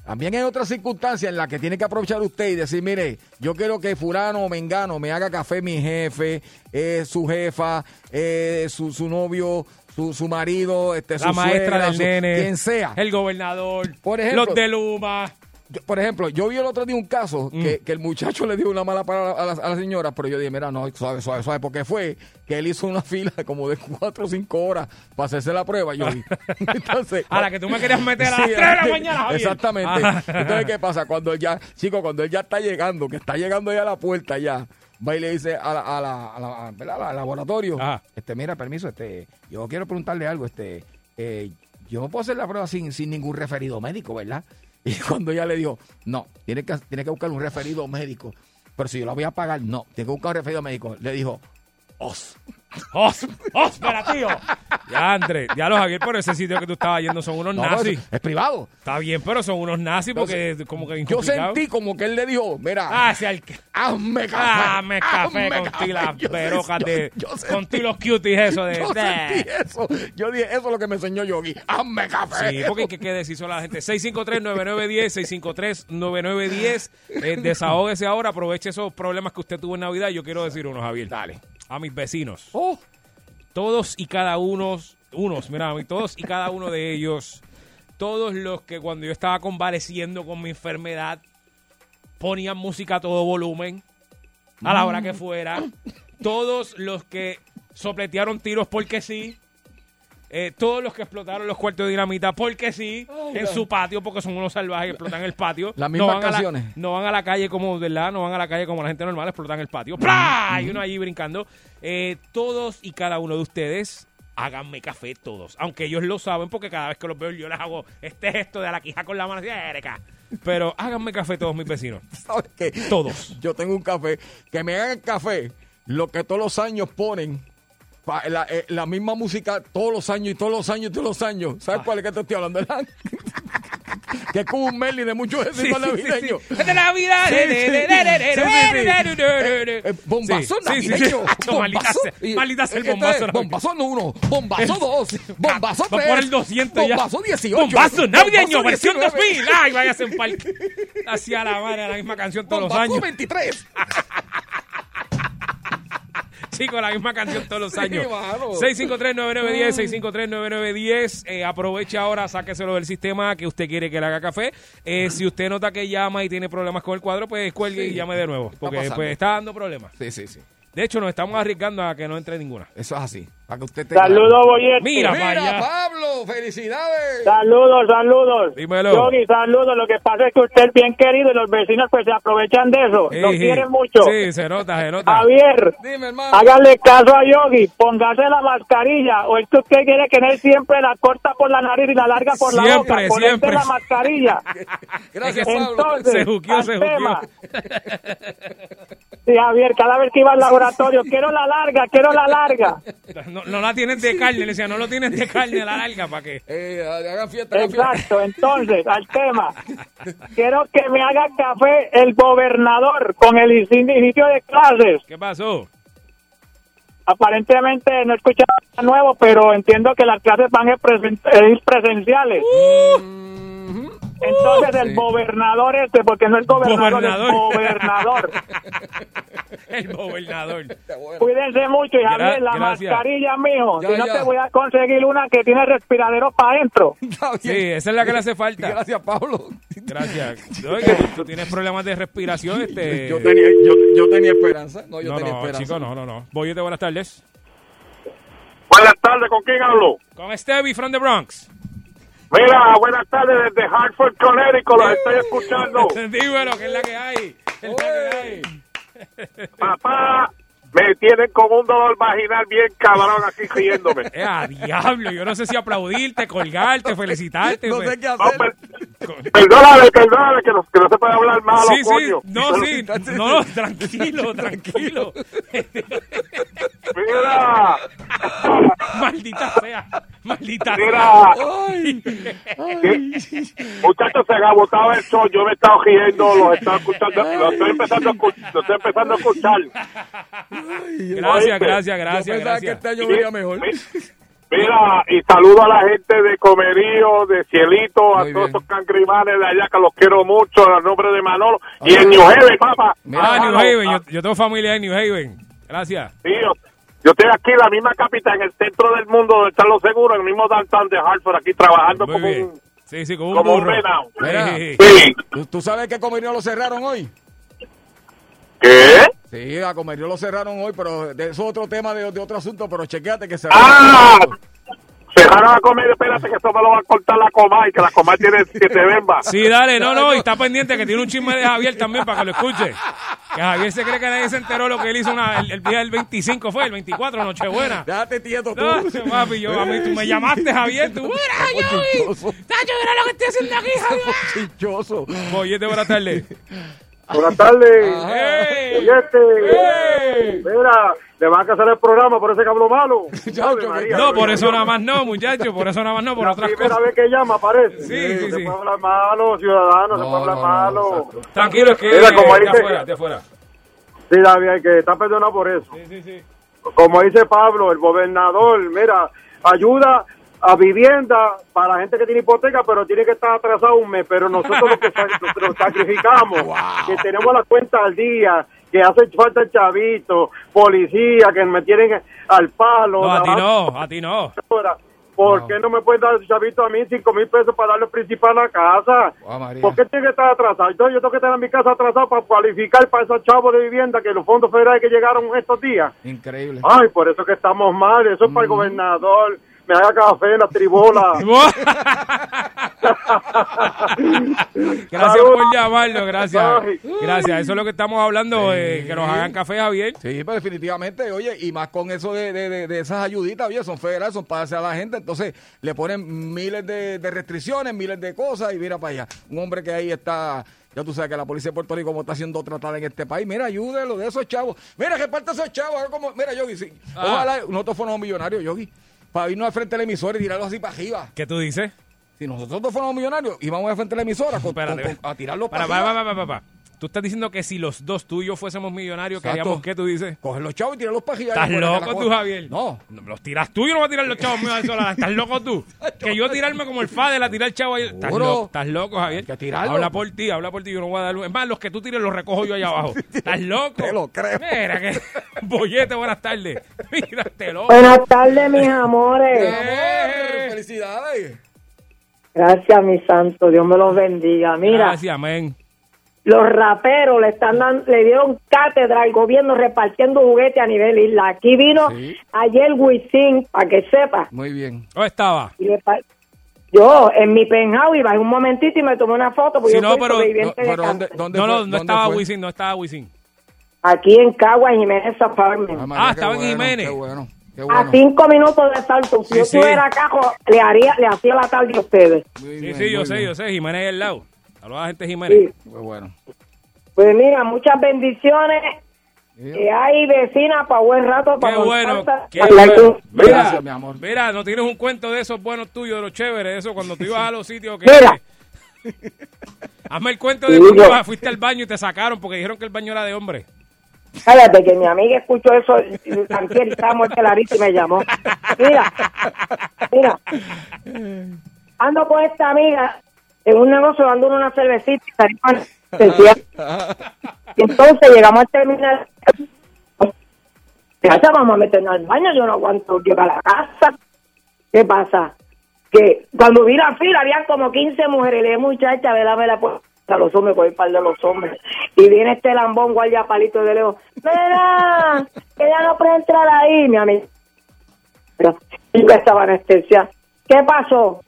También hay otras circunstancias en las que tiene que aprovechar usted y decir, mire, yo quiero que fulano o mengano me haga café mi jefe, eh, su jefa, eh, su, su novio, su, su marido, este, La su maestra suegra, del su- nene. quien sea. El gobernador. Por ejemplo- los de Luma. Yo- por ejemplo, yo vi el otro día un caso Mm. que, que el muchacho le dio una mala palabra a la, a la señora, pero yo dije, mira, no, suave, suave, suave, porque fue que él hizo una fila como de cuatro o cinco horas para hacerse la prueba. Yo vi. Entonces, A la que tú me querías meter a las Sí, 3 de la mañana, Javier. Exactamente. Ajá. Entonces, ¿qué pasa? Cuando él ya, chico, cuando él ya está llegando, que está llegando ya a la puerta ya, va y le dice a la, a la, a la- ¿verdad? al laboratorio, Ajá. este, mira, permiso, este, yo quiero preguntarle algo, este, eh, yo no puedo hacer la prueba sin, sin ningún referido médico, ¿verdad? Y cuando ella le dijo, no, tiene que, tiene que buscar un referido médico. Pero si yo la voy a pagar, no, tiene que buscar un referido médico. Le dijo, os. ¡Os! ¡Os! ¡Espera, tío! Ya, André, ya los Javier por ese sitio que tú estabas yendo son unos No, nazis. es, es privado. Está bien, pero son unos nazis porque como que Yo sentí como que él le dijo, mira, Ah, hazme café. Dame café hazme con café". ti las verocas de... yo con ti los cuties eso de... Yo de- sentí eso. Yo dije, eso es lo que me enseñó Yogi. Hazme café. Sí, porque ¿qué, qué decisión la gente? 653-9910, 653-9910. Eh, desahógese ahora, aproveche esos problemas que usted tuvo en Navidad. Yo quiero decir uno, Javier. Dale. A mis vecinos. Oh, Todos y cada uno, unos, mira, a mí, todos y cada uno de ellos, todos los que cuando yo estaba convaleciendo con mi enfermedad, ponían música a todo volumen, a la hora que fuera. Todos los que sopletearon tiros porque sí. Eh, todos los que explotaron los cuartos de dinamita porque sí, en su patio, porque son unos salvajes y explotan el patio. Las mismas no van a la- canciones. no van a la calle como, ¿verdad? No van a la calle como la gente normal, explotan el patio. ¡Pra! Y uno allí brincando. Eh, todos y cada uno de ustedes, háganme café todos. Aunque ellos lo saben, porque cada vez que los veo yo les hago este gesto de la quija con la mano así, "Erika". Pero háganme café todos mis vecinos. ¿sabes qué? Todos. Yo tengo un café. Que me hagan café. Lo que todos los años ponen. La, eh, la misma música todos los años y todos los años y todos los años. Ah. ¿Sabes cuál es que te estoy hablando? que es como un Merlin de muchos éxitos navideños. De Navidad. Sí, sí, sí, sí. Eh, bombazo Sí, sí, sí, navideño. Maldita sea, Y- maldita sea el es bombazo. Bombazo no uno, bombazo dos, bombazo Va tres. por el 200 ya. Bombazo 18. Bombazo navideño, bombazo versión 19, 2000. Ay, váyase en parque. Hacia la madre, la misma canción todos los Bombazo años. 23. Chicos, la misma canción todos los años. Sí, mano. 653-9910, 653-9910. Eh, aproveche ahora, sáqueselo del sistema que usted quiere que le haga café. Eh, si usted nota que llama y tiene problemas con el cuadro, pues cuelgue y llame de nuevo. Porque pues, está dando problemas. Sí, sí, sí. De hecho, nos estamos arriesgando a que no entre ninguna. Eso es así. Para que usted te Saludos, Boyete. Mira, para Mira, allá. Pablo, felicidades. Saludos, saludos. Dímelo. Yogi, saludos. Lo que pasa es que usted es bien querido y los vecinos pues se aprovechan de eso. Lo quieren mucho. Sí, se nota, se nota. Javier, Dime, hermano. hágale caso a Yogi. Póngase la mascarilla. O es que usted quiere tener siempre la corta por la nariz y la larga por la boca. Ponete siempre. la mascarilla. Gracias, Es que- Pablo. Entonces, Se juqueó, se juqueó. tema. Sí, Javier, cada vez que iba al laboratorio, quiero la larga, quiero la larga. No, no la tienen de carne, le decía, no lo tienen de carne a la larga, ¿para qué? Eh, hagan fiesta. Exacto, entonces, al tema. Quiero que me haga café el gobernador con el inicio de clases. ¿Qué pasó? Aparentemente no he escuchado nada nuevo, pero entiendo que las clases van a ir presen- a ir presenciales. Entonces el Sí. gobernador este, porque no es gobernador, Gobernador. es gobernador. El gobernador. Cuídense mucho y Gra- la gracias. mascarilla, mijo. Ya, si no ya. te voy a conseguir una que tiene respiradero para adentro. Sí, esa es la que le hace falta. Gracias, Pablo. Gracias. No, es que tú, tú tienes problemas de respiración, este... Yo tenía, yo, yo tenía esperanza. No, yo no, tenía no, esperanza. chico, no, no, no. Boyete, buenas tardes. Buenas tardes, ¿con quién hablo? Con Stevie from the Bronx. Mira, buenas tardes desde Hartford, Connecticut, los estoy escuchando. Dímelo, que es la que hay. Es la que hay. Papá, me tienen con un dolor vaginal bien cabrón aquí riéndome. Eh, a diablo, yo no sé si aplaudirte, colgarte, felicitarte. No pues. sé qué hacer. per- perdóname, perdóname, que no, que no se puede hablar malo, Sí, sí, coño. no, sí, Sí, no, tranquilo, tranquilo. Mira, Maldita sea, maldita mira, muchachos, se ha agotado el show, yo me he estado riendo, los he estado escuchando, los estoy empezando a escuchar, los estoy empezando a escuchar. Gracias, Oíste, gracias, yo gracias, pensaba que gracias. este año venía mejor. Mira, y saludo a la gente de Comerío, de Cielito, a Muy todos bien. esos cancrimanes de allá que los quiero mucho, a nombre de Manolo. Y en New Haven, papá. Mira, ah, New Haven. ah, Yo, yo tengo familia en New Haven. Gracias. sí, yo, yo estoy aquí en la misma capital, en el centro del mundo donde están los seguros, en el mismo downtown de Hartford, aquí trabajando Muy como bien. un... Sí, sí, como un como burro. Mira. Sí. Sí. ¿Tú, tú sabes que Comerío lo cerraron hoy? ¿Qué? Sí, a Comerío lo cerraron hoy, pero de, eso es otro tema de, de otro asunto, pero chequeate que se ¡Ah! Cerraron a comer, espérate que esto me lo va a cortar la Comay, que la Comay tiene siete bembas. Sí, dale, no, no, y está pendiente que tiene un chisme de Javier también para que lo escuche. Que Javier se cree que nadie se enteró lo que él hizo una- el, el día del 25, fue el 24, Nochebuena. Déjate tieto tú. No, papi, yo, a mí tú me llamaste, Javier, tú, mira, Chichoso. Tacho, mira lo que estoy haciendo aquí, Javier. Chichoso. Boyete, buenas tardes. Buenas tardes. ¡Ey! Mira, le van a casar el programa por ese que habló malo. María. No, por eso nada más no, muchacho, por eso nada más no, por La otras primera cosas. vez que llama, parece. Sí, sí, se sí. puede hablar malo, ciudadano, se No, puede hablar no, malo. Tranquilo, es que Mira, como de dice- afuera, de afuera. Sí, David, que estar perdonado por eso. Sí, sí, sí. Como dice Pablo, el gobernador, mira, ayuda a vivienda para la gente que tiene hipoteca, pero tiene que estar atrasado un mes. Pero nosotros lo que nos sacrificamos, que tenemos la cuenta al día, que hace falta el chavito, policía, que me tienen al palo. No, a ti no, a ti no. Ahora, ¿Por qué no me puedes dar el chavito a mí cinco mil pesos para darle principal a la casa? María. ¿Por qué tiene que estar atrasado? Entonces yo tengo que tener mi casa atrasada para cualificar para esos chavos de vivienda que los fondos federales que llegaron estos días. Increíble. Ay, por eso que estamos mal. Eso es para el gobernador. Me haga café en la tribola. Gracias por llamarlo, gracias. Gracias, eso es lo que estamos hablando, eh, que nos hagan café, Javier. Sí, pues definitivamente, oye, y más con eso de, de, de- esas ayuditas, oye, son federales, son para hacer a la gente, entonces le ponen miles de, de restricciones, miles de cosas, y mira para allá, un hombre que ahí está, ya tú sabes que la policía de Puerto Rico como está siendo tratada en este país, mira, ayúdelo de esos chavos, mira, que parte esos chavos, cómo- mira, Yogi, sí, Ah. ojalá nosotros fuéramos millonarios, Yogi, para irnos al frente de la emisora y tirarlo así para arriba. ¿Qué tú dices? Si nosotros dos fuéramos millonarios, íbamos al frente de la emisora con- Espérate. con- con- a tirarlos para, Para, para, arriba. para, para, para. Tú estás diciendo que si los dos tú y yo fuésemos millonarios, Exacto. queríamos qué tú dices? Coger los chavos y tirarlos para arriba. ¿Estás que loco tú, Javier? No, No, Los tiras tú, yo no voy a tirar los chavos míos al solar. ¿Estás loco tú? Que yo tirarme como el Fadel a tirar el chavo ahí. ¿Estás loco, estás loco, Javier? Hay que tirarlo. Habla por ti, habla por ti. Yo no voy a dar luz. Es más, los que tú tires los recojo yo allá abajo. ¿Estás loco? Te lo creo. Mira que... Bollete, buenas tardes. Mira, te lo... Buenas tardes, mis amores. Amor, felicidades. Gracias, mi santo. Dios me los bendiga. Mira, Gracias, amén. Los raperos le están dando, le dieron cátedra al gobierno repartiendo juguetes a nivel isla. Aquí vino Sí. ayer Wisin, para que sepa. Muy bien. ¿Dónde estaba? Y le pa- yo en mi penthouse iba un momentito y me tomé una foto. Porque Sí, yo no, pero- No, ¿dónde, No, estaba fue? Wisin, no estaba Wisin. Aquí en Cagua, en Jiménez Apartment. Ah, María, Ah, estaba en bueno, Jiménez. Qué bueno, qué bueno. A cinco minutos de salto. Si Sí, yo sí. estuviera acá, jo- le haría, le hacía la tarde a ustedes. Muy Sí, bien, sí, yo sé, yo sé. Jiménez ahí al lado. Saludos a la gente Jiménez. Sí. Qué bueno. Pues mira, muchas bendiciones. Que hay vecina para buen rato. Para Qué bueno, qué bueno. Mira, Gracias, mi amor. Mira, no tienes un cuento de esos buenos tuyos, de los chéveres, eso cuando tú ibas a los sitios que... Mira. Hazme el cuento de Sí, ibas- fuiste al baño y te sacaron porque dijeron que el baño era de hombre. Cállate, que mi amiga escuchó eso. Antier estaba muerta la risa y me llamó. Mira, mira. Ando con esta amiga en un negocio dando una cervecita y salimos Y entonces llegamos al terminal. Ya vamos a meternos al baño, yo no aguanto llegar a la casa. ¿Qué pasa? Que cuando vi la fila habían como 15 mujeres. Le dije, muchacha, vela, vela, pues a los hombres, voy par de los hombres. Y viene este lambón guardia palito de lejos. Mira, ya no puede entrar ahí, mi amigo. Yo estaba anestesia. ¿Qué pasó?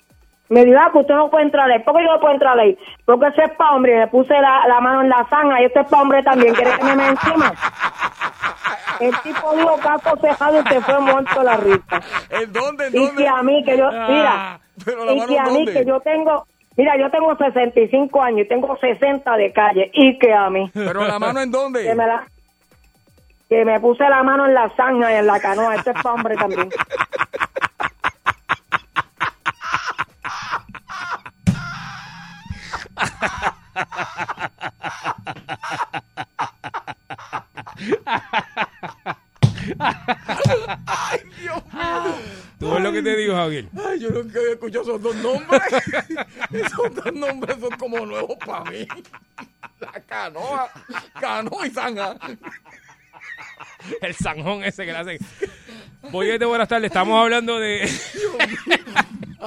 Me dijo, ah, que usted no puede entrar ahí. ¿Por qué yo no puedo entrar ahí? Porque ese es para hombre. Y me puse la, la mano en la zanja y este es para hombre también. ¿Quiere que me me encima? El tipo dijo caso cejado y se fue muerto la risa. ¿En dónde? ¿En Y dónde? que a mí, que yo, Ah, mira, y que a mí, ¿dónde? que yo tengo, mira, yo tengo 65 años y tengo 60 de calle, y que a mí, ¿Pero la mano en dónde? que me la, que me puse la mano en la zanja y en la canoa, este es para hombre también. Ay, Dios mío. ¿Tú ves lo que te digo, Javier? Ay, yo nunca había escuchado esos dos nombres. esos dos nombres son como nuevos para mí. La canoa, canoa y zanja. El zanjón ese que le hacen. Boyete, buenas tardes. Estamos hablando de.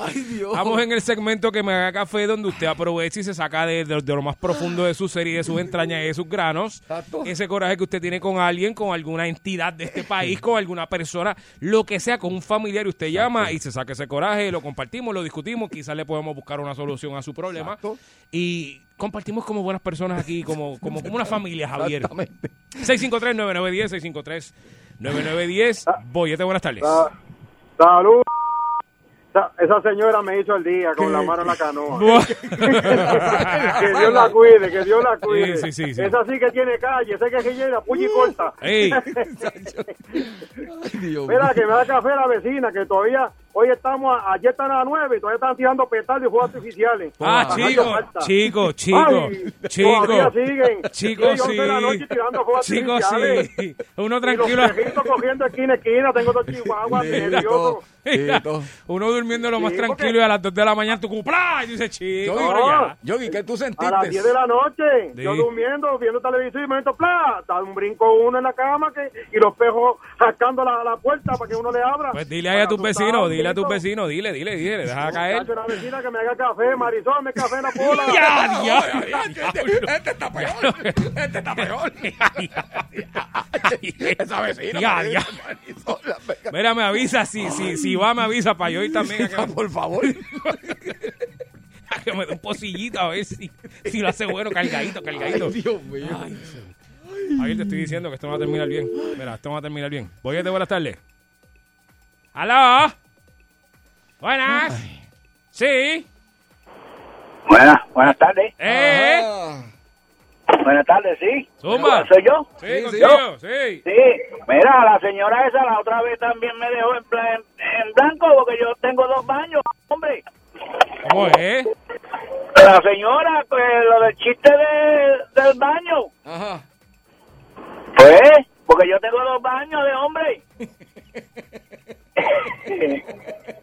Ay, Dios. Estamos en el segmento que me haga café, donde usted aprovecha y se saca de, de- de lo más profundo de su ser y de sus entrañas y de sus granos. Exacto. Ese coraje que usted tiene con alguien, con alguna entidad de este país, con alguna persona, lo que sea, con un familiar. y Usted llama y se saca ese coraje, lo compartimos, lo discutimos. Quizás le podemos buscar una solución a su problema. Exacto. Y compartimos como buenas personas aquí, como, como, como una familia, Javier. Exactamente. 653-9910, 653-9910. Boyete, buenas tardes. Sa- Salud. Esa, esa señora me hizo el día con la mano en la canoa. que Dios la cuide, que Dios la cuide. Sí, sí, sí, sí. Esa sí que tiene calle, esa que es puña y corta. Ey. Ay, Dios Mira, que me da café la vecina, que todavía, hoy estamos, a- ayer están a las nueve y todavía están tirando petardos y fuegos artificiales. Ah, Haciendo chico, falta. chico, chico, Ay, chico, todavía siguen. chico, Sí, once de la noche sí, tirando fuegos chico, artificiales. sí, uno Y tranquilo, los cogiendo esquina esquina, tengo dos chihuahuas Tito. uno durmiendo lo más tranquilo porque- y a las 2 de la mañana tu cupla y dice, chico, Yogi, ¿qué tú sentiste? A las 10 de la noche, Sí. yo durmiendo, viendo televisión y me meto, ¡plá! Da un brinco uno en la cama que, y los pejos rascando la, la puerta para que uno le abra. Pues dile ahí a tus vecinos, dile a tus vecinos, dile, dile, dile, deja caer. Una vecina que me haga café, Marisol, me café en la pola. ¡Ya, Ay, diablo! ay, ay, este, este está peor. Este está peor. Esa vecina. Ya, ya. Mira, me avisa, si, si, si va, me avisa para yo ir también a Por favor. a que me dé un pocillito a ver si, si lo hace bueno, cargadito, cargadito. Ay, Dios mío. Javier, te estoy diciendo que esto no va a terminar bien. Mira, esto no va a terminar bien. Boyete, buenas tardes. ¿Aló? Buenas. Sí. Buenas, buenas tardes. ¿Eh? Ah, Buenas tardes, sí. Zumba. ¿Soy yo? Sí, Sí, contigo, sí. Sí. Mira, la señora esa la otra vez también me dejó en, plan, en blanco porque yo tengo dos baños, hombre. ¿Cómo es? La señora, pues lo del chiste de, del baño. Ajá. Pues, porque yo tengo dos baños de hombre.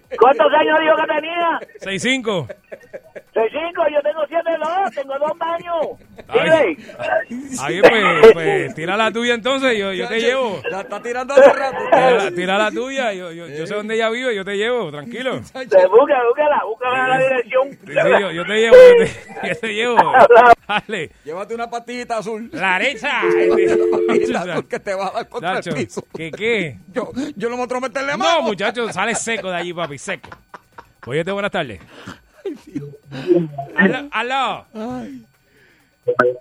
¿Cuántos años dijo que tenía? 6-5. Soy cinco, yo tengo siete dos, tengo dos baños. Dile. Ahí, pues, pues, tira la tuya entonces, yo, yo te llevo. La está tirando hace rato. Tira la, tira la tuya, yo, yo, yo sé dónde ella vive, yo te llevo, tranquilo. Te busca, búscala, búscala la dirección. sí, yo, yo te llevo, yo te, yo te llevo. Dale. Llévate una pastillita azul. La derecha. Que te va a dar contra Nacho, el piso. ¿qué qué? Yo, yo no me otro meterle No, mano. muchachos, sale seco de allí, papi, seco. Oye, buenas tardes. Aló, aló.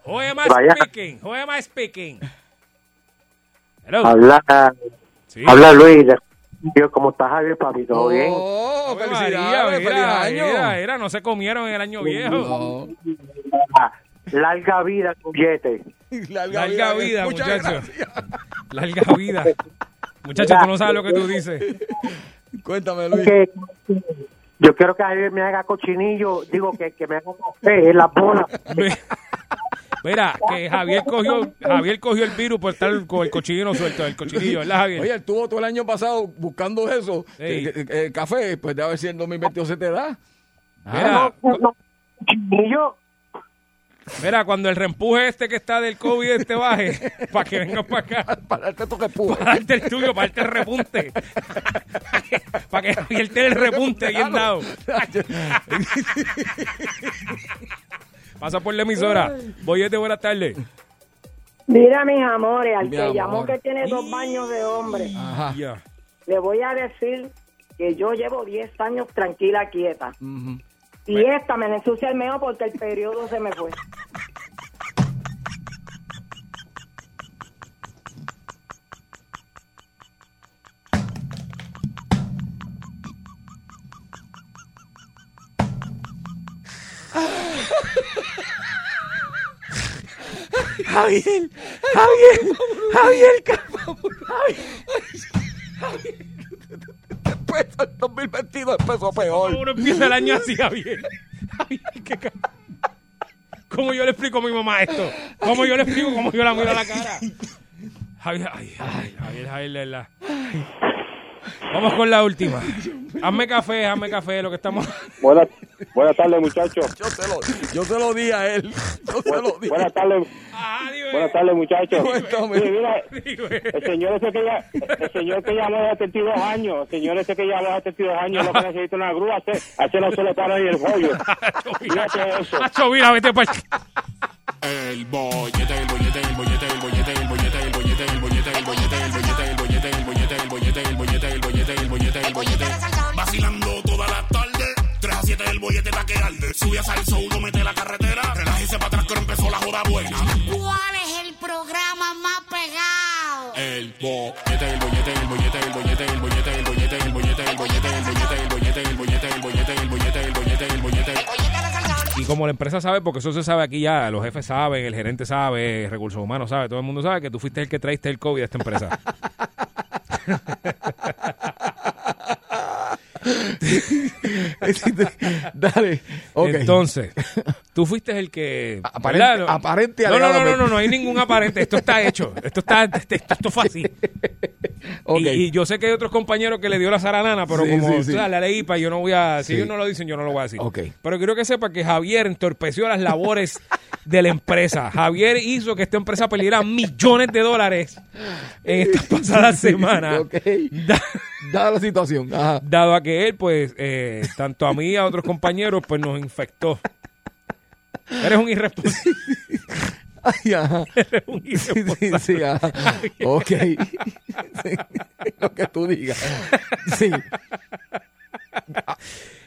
Who am I speaking? Who am I speaking? Hello. Habla, Sí. habla Luis. Yo, ¿Cómo estás, Javier, papi? ¿Todo bien? Oh, felicidades, feliz año. mira, mira, no se comieron en el año viejo. No. Larga vida, billete. Larga, Larga vida, Muchas muchacho. gracias. Larga vida. Muchachos, tú no sabes lo que tú dices. Cuéntame, Luis. Que- yo quiero que Javier me haga cochinillo, digo que, que me haga café en las bolas. Ve- Mira, que Javier cogió, Javier cogió el virus por estar con el cochinillo suelto, el cochinillo, ¿verdad, Javier? Oye, él estuvo todo el año pasado buscando eso, eh, eh, el café, pues de a ver si en 2022 se te da. Mira, No, no, cochinillo. Mira, cuando el reempuje este que está del COVID este baje, para que vengas para acá, Para darte toque púa. para darte el tuyo, para darte el repunte. para que Javier te dé el repunte bien dado. Pasa por la emisora. Boyete, buenas tardes. Mira, mis amores, al Mi que llamó amor. que tiene dos baños de hombre, Ajá. Le voy a decir que yo llevo 10 años tranquila, quieta. Ujú. Y esta me la ensucia el meo porque el periodo se me fue. Javier, Javier, Javier, Javier. Después del 2022 empezó peor. Uno empieza el año así, Javier. Javier, qué ca- ¿Cómo yo le explico a mi mamá esto? ¿Cómo yo le explico? ¿Cómo yo la miro a la cara? Javier, ay, ay, Javier, Javier, de verdad. Vamos con la última. Hazme café, hazme café, lo que estamos... Buenas, buenas tardes, muchachos. Yo se lo, yo se lo di a él. Yo se lo di. Buenas tardes. Buenas tardes, muchachos. Sí, mira, el señor ese que ya, el señor que llamó de 72 años, el señor ese que llamó de 72 años, lo que necesita una grúa, a ese, no se le para ni el rollo. Fíjate eso. Hacho, mira, vete para El bollete, el bollete, el bollete, el bollete, el bollete, el bollete, el bollete, el bollete, el bollete, el bollete, el bollete, el bollete, el bollete, el bollete, el bollete, el bollete. Vacilando toda la tarde, 3 a 7 el bollete pa' que arde. Sube a salso, uno mete la carretera, relájese para atrás El bollete, el bollete, el bollete, el bollete, el bollete, el bollete, el bollete, el bollete, el bollete, el bollete, el bollete, el bollete, el bollete, el bollete, el bollete. Y como la empresa sabe, porque eso se sabe aquí ya, los jefes saben, el gerente sabe, recursos humanos sabe, todo el mundo sabe que tú fuiste el que traiste el COVID a esta empresa. Dale. Entonces, tú fuiste el que... Aparente-. No- aparente no, no, no, no, no, no hay ningún aparente. Esto está hecho. Esto está, esto, esto fue así. Y, y yo sé que hay otros compañeros que le dio la zaranana, pero Sí, como sí, sí. la leí para yo no voy a... Si ellos no lo dicen, yo no lo voy a decir. Ok. Pero quiero que sepa que Javier entorpeció las labores de la empresa. Javier hizo que esta empresa perdiera millones de dólares en estas pasadas semanas. Ok. Dada la situación. Ajá. Dado a que él, pues, eh, tanto a mí y a otros compañeros, pues nos infectó. Eres un irresponsable. Ay, ajá. Eres un Sí, sí, irresponsable. sí, ajá. Ok. Sí. Lo que tú digas. Sí.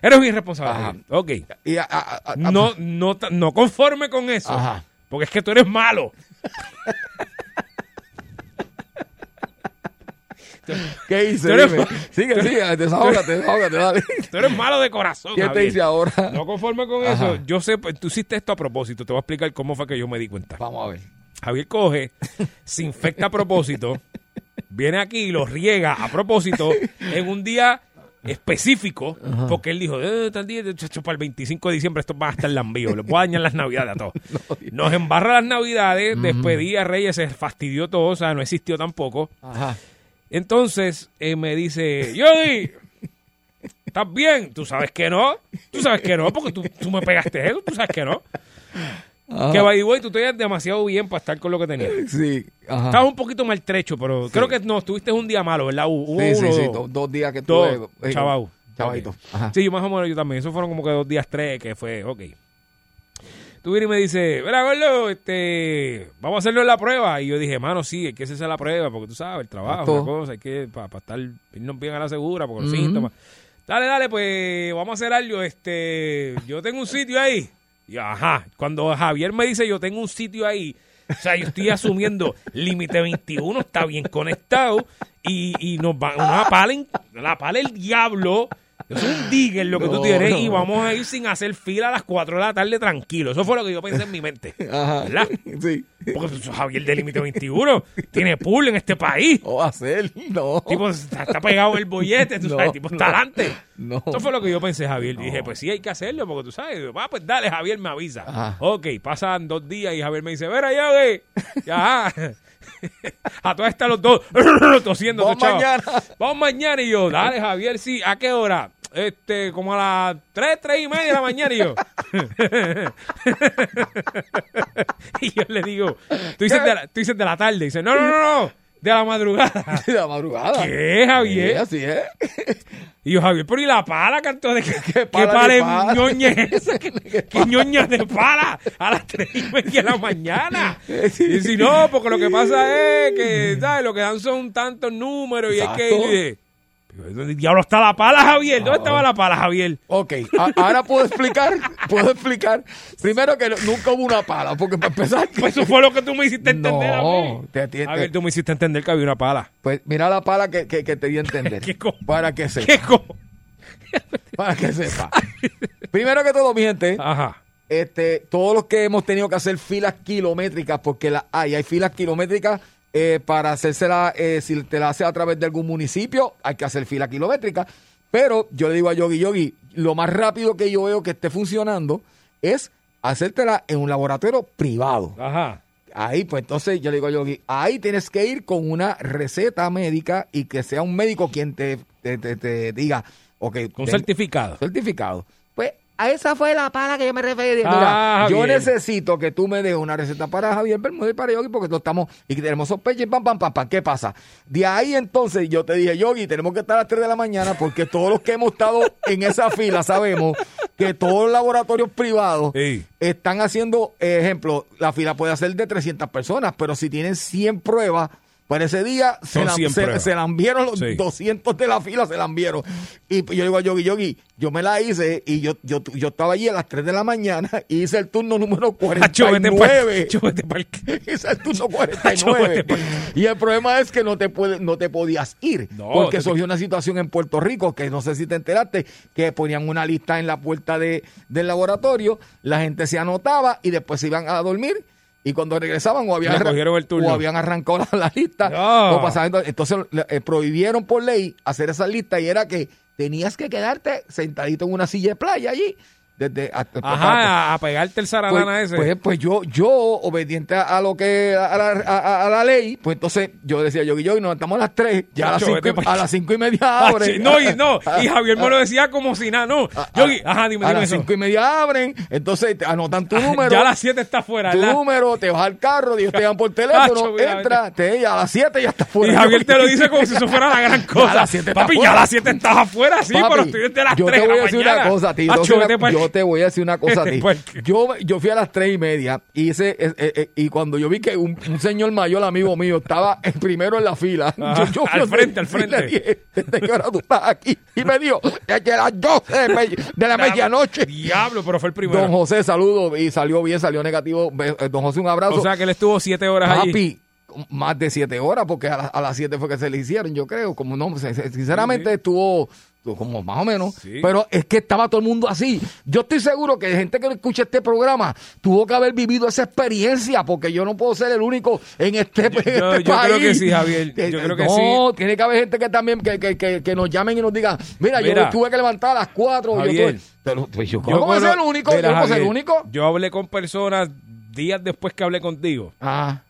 Eres un irresponsable. Ajá. Ok. Y a- a- a- No, no, ta- no conforme con eso. Ajá. Porque es que tú eres malo. ¿Qué hice? Tú eres- Dime. Sigue, sigue. Desahógate, desahógate, dale. Tú eres malo de corazón. ¿Qué te Javier. hice ahora? No conforme con Ajá. eso. Yo sé, pues, tú hiciste esto a propósito. Te voy a explicar cómo fue que yo me di cuenta. Vamos a ver. Javier coge, se infecta a propósito, viene aquí y lo riega a propósito en un día específico, porque él dijo, eh, tal día, chacho, para el 25 de diciembre esto va a estar lambío, les voy a dañar las navidades a todos. Nos embarra las navidades, despedí a Reyes, se fastidió todo, o sea, no existió tampoco. Ajá. Entonces eh, me dice, Yogi, ¿estás bien? Tú sabes que no, tú sabes que no, porque tú, tú me pegaste eso, tú sabes que no. Ajá. Que by the way, tú demasiado bien para estar con lo que tenías. Sí. Ajá. Estabas un poquito maltrecho, pero creo que no, tuviste un día malo, ¿verdad? Hubo Sí, sí, uno, sí. dos. Dos, dos días que Dos, tuve. eh, chavau. Chavadito. Ajá. Sí, yo más o menos yo también. Eso fueron como que dos días, tres, que fue, ok. Tú vienes y me dices, mira, gordo, este, vamos a hacerlo en la prueba. Y yo dije, mano, sí, hay que hacerse la prueba, porque tú sabes, el trabajo, la cosa, hay que, para estar, irnos bien a la segura, porque los Ujú. síntomas. Dale, dale, pues, vamos a hacer algo, este, yo tengo un sitio ahí. Y ajá, cuando Javier me dice, yo tengo un sitio ahí, o sea, yo estoy asumiendo límite 21, está bien conectado y, y nos va una pala, la pala el diablo. Es un digger lo que tú No, tienes no. y vamos a ir sin hacer fila a las 4 de la tarde tranquilo. Eso fue lo que yo pensé en mi mente. Ajá. ¿Verdad? Sí. Porque Javier de límite 21 tiene pool en este país. O va a ser. No. Tipo, está, está pegado el bollete, tú No, sabes, tipo, está no. adelante. No. Eso fue lo que yo pensé, Javier. Y dije, pues sí, hay que hacerlo, porque tú sabes. Va, pues dale, Javier me avisa. Ajá. Ok, pasan dos días y Javier me dice, ver allá, güey. Ya. A todas estas los dos tosiendo. Vamos mañana. Vamos mañana. Y yo, dale, Javier, sí. ¿A qué hora? Este, como a las 3, 3 y media de la mañana. Y yo. y yo le digo, tú dices, de la, tú dices de la tarde. Y dice, no, no, no, no. De la madrugada. De la madrugada. ¿Qué, Javier? Sí, así es. Y yo, Javier, pero ¿y la pala, canto de qué, qué pala es pala? ñoña es esa? ¿Qué, qué ñoña de pala? A las tres y media de la mañana. Y si no, porque lo que pasa es que, ¿sabes? Lo que dan son tantos números y hay que ¿Dónde diablo está la pala, Javier? ¿Dónde estaba la pala, Javier? Ok, a- ahora puedo explicar, puedo explicar. Primero que no- nunca hubo una pala, porque para empezar... Pues eso fue lo que tú me hiciste entender a No, mí. te, te- Javier, tú me hiciste entender que había una pala. pues mira la pala que, que, que te di a entender. ¿Qué co- para que sepa. ¿Qué co- Para que sepa. Primero que todo, mi gente, Ajá. este, todos los que hemos tenido que hacer filas kilométricas, porque las hay, hay filas kilométricas eh, para hacérsela, eh, si te la hace a través de algún municipio, hay que hacer fila kilométrica. Pero yo le digo a Yogi, Yogi, lo más rápido que yo veo que esté funcionando es hacértela en un laboratorio privado. Ajá. Ahí, pues entonces yo le digo a Yogi, ahí tienes que ir con una receta médica y que sea un médico quien te, te, te- te diga, ok. Con certificado. Certificado. Pues a esa fue la pala que yo me refería. Ah, yo necesito que tú me des una receta para Javier Bermúdez y para Yogi porque no estamos y tenemos sospecha y pam, pam, pam, pam. ¿Qué pasa? De ahí entonces yo te dije, Yogi, tenemos que estar a las 3 de la mañana porque todos los que hemos estado en esa fila sabemos que todos los laboratorios privados están haciendo, ejemplo, la fila puede ser de 300 personas, pero si tienen 100 pruebas, pues ese día se la, 100 se, pruebas. se la enviaron los Sí. 200 de la fila, se la enviaron. Y yo digo a Yogi, Yogi, yo me la hice y yo, yo, yo estaba allí a las 3 de la mañana y hice el turno número Acho, vete pa'l- 49. acho, vete pa'l- hice el turno Acho, 49. vete pa'l- Y el problema es que no te, puede, no te podías ir. No, porque surgió una situación en Puerto Rico que no sé si te enteraste, que ponían una lista en la puerta de, del laboratorio, la gente se anotaba y después se iban a dormir. Y cuando regresaban o habían, el turno. o habían arrancado la, la lista, No. o pasaban- entonces, eh, prohibieron por ley hacer esa lista y era que tenías que quedarte sentadito en una silla de playa allí. Desde, hasta- Ajá, a, a pegarte el zaranana pues, ese. Pues, pues yo, yo, obediente a, a lo que, a la, a- a- a la ley, pues entonces yo decía, yo y yo, y nos estamos a las 3, ya a las, cinco, a las cinco y media Ah, abren. no, y, no, y Javier me lo decía como si nada, no. Yogi, ajá, dime, a dime las eso. cinco y media abren, entonces te anotan tu número. Ya a las 7 está fuera, tu número, te vas al carro, ellos te dan por teléfono, entra, te, a las 7 ya estás fuera. Y Javier te lo dice como si eso fuera la gran cosa. a las siete estás Papi, ya a las 7 estás afuera, sí, pero estoy desde las yo 3 te voy a decir una cosa a. Yo, te voy a- decir una cosa a ti. Yo, yo fui a las tres y media y, hice, eh, eh, eh, y cuando yo vi que un, un señor mayor, amigo mío, estaba el primero en la fila. Ajá, yo, yo al frente, al frente. le dije, ¿desde qué hora tú estás aquí? Y me dijo, desde las 12 de, me- de la medianoche. Diablo, pero fue el primero. Don José, saludo. Y salió bien, salió negativo. Don José, un abrazo. O sea que él estuvo 7 horas allí. Papi, más de siete horas, porque a, la- a las siete fue que se le hicieron, yo creo. Como no, sinceramente estuvo como más o menos. Pero es que estaba todo el mundo así. Yo estoy seguro que gente que escucha este programa tuvo que haber vivido esa experiencia, porque yo no puedo ser el único en este, en yo- este yo creo país. que sí, Javier. Yo creo que no, tiene que haber gente que también que, que, que, que nos llamen y nos digan, mira, Mira. yo tuve que levantar a las cuatro. Yo, Javier, tuve- pero, pues, yo, Yo ¿cómo voy a ser el único? Mira, yo no puedo ser el único. Yo hablé con personas días después que hablé contigo. Ah.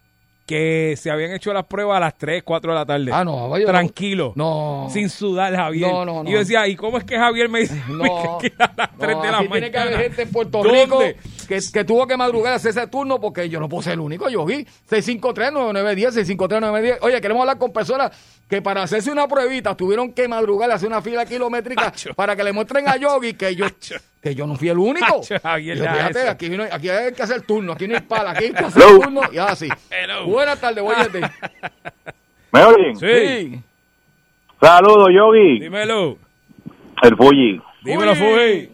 Que se habían hecho las pruebas a las 3, 4 de la tarde. Ah, no, yo- Tranquilo. No. Sin sudar, Javier. No, no, no. Y yo decía, ¿y cómo es que Javier me dice No. que a las 3 No, de la mañana? tiene que haber gente en Puerto ¿Dónde? Rico que, que tuvo que madrugar a hacer ese turno porque yo no puedo ser el único. Yo vi 653-9910, 653-9910. Oye, queremos hablar con personas que para hacerse una pruebita tuvieron que madrugar hacer una fila kilométrica para que le muestren a Yogi que yo, que yo no fui el único. Javier, Yo, fíjate, aquí, vino- aquí hay que hacer turno, aquí no hay pala, aquí hay que hacer Hello. turno y así. Hello. Buenas tardes, Boyete. ¿Me oyen? Sí. Saludos, Yogi. Dímelo. El Fuji. Dímelo, Fuji.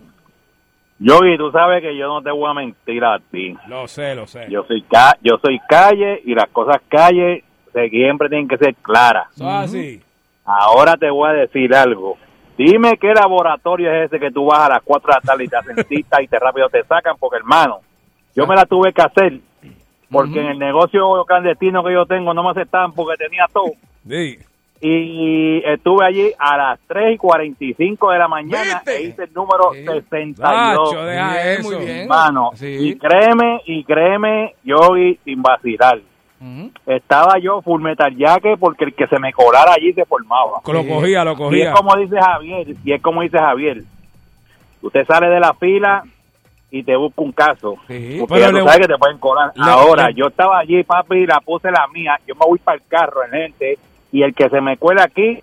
Yogi, tú sabes que yo no te voy a mentir a ti. Lo sé, lo sé. Yo soy ca yo soy calle y las cosas calle siempre tienen que ser claras. Eso así. Ahora te voy a decir algo. Dime qué laboratorio es ese que tú vas a las 4 de la tarde y te hacen cita y te rápido te sacan, porque hermano, yo me la tuve que hacer porque en el negocio clandestino que yo tengo no me aceptaban porque tenía todo. Sí. Y estuve allí a las 3 y 45 de la mañana e hice el número 62. Nacho, deja eso. muy bien. Hermano, Sí. y créeme, y créeme, Yogi, sin vacilar. Estaba yo full metal jacket porque el que se me colara allí se formaba. Lo cogía, lo Y cogía. es como dice Javier, y es como dice Javier. Usted sale de la fila y te busca un caso. Porque Pero ya le- tú sabes que te pueden colar. le- Ahora, le- yo estaba allí, papi, y la puse la mía. Yo me voy para el carro, en gente, y el que se me cuela aquí,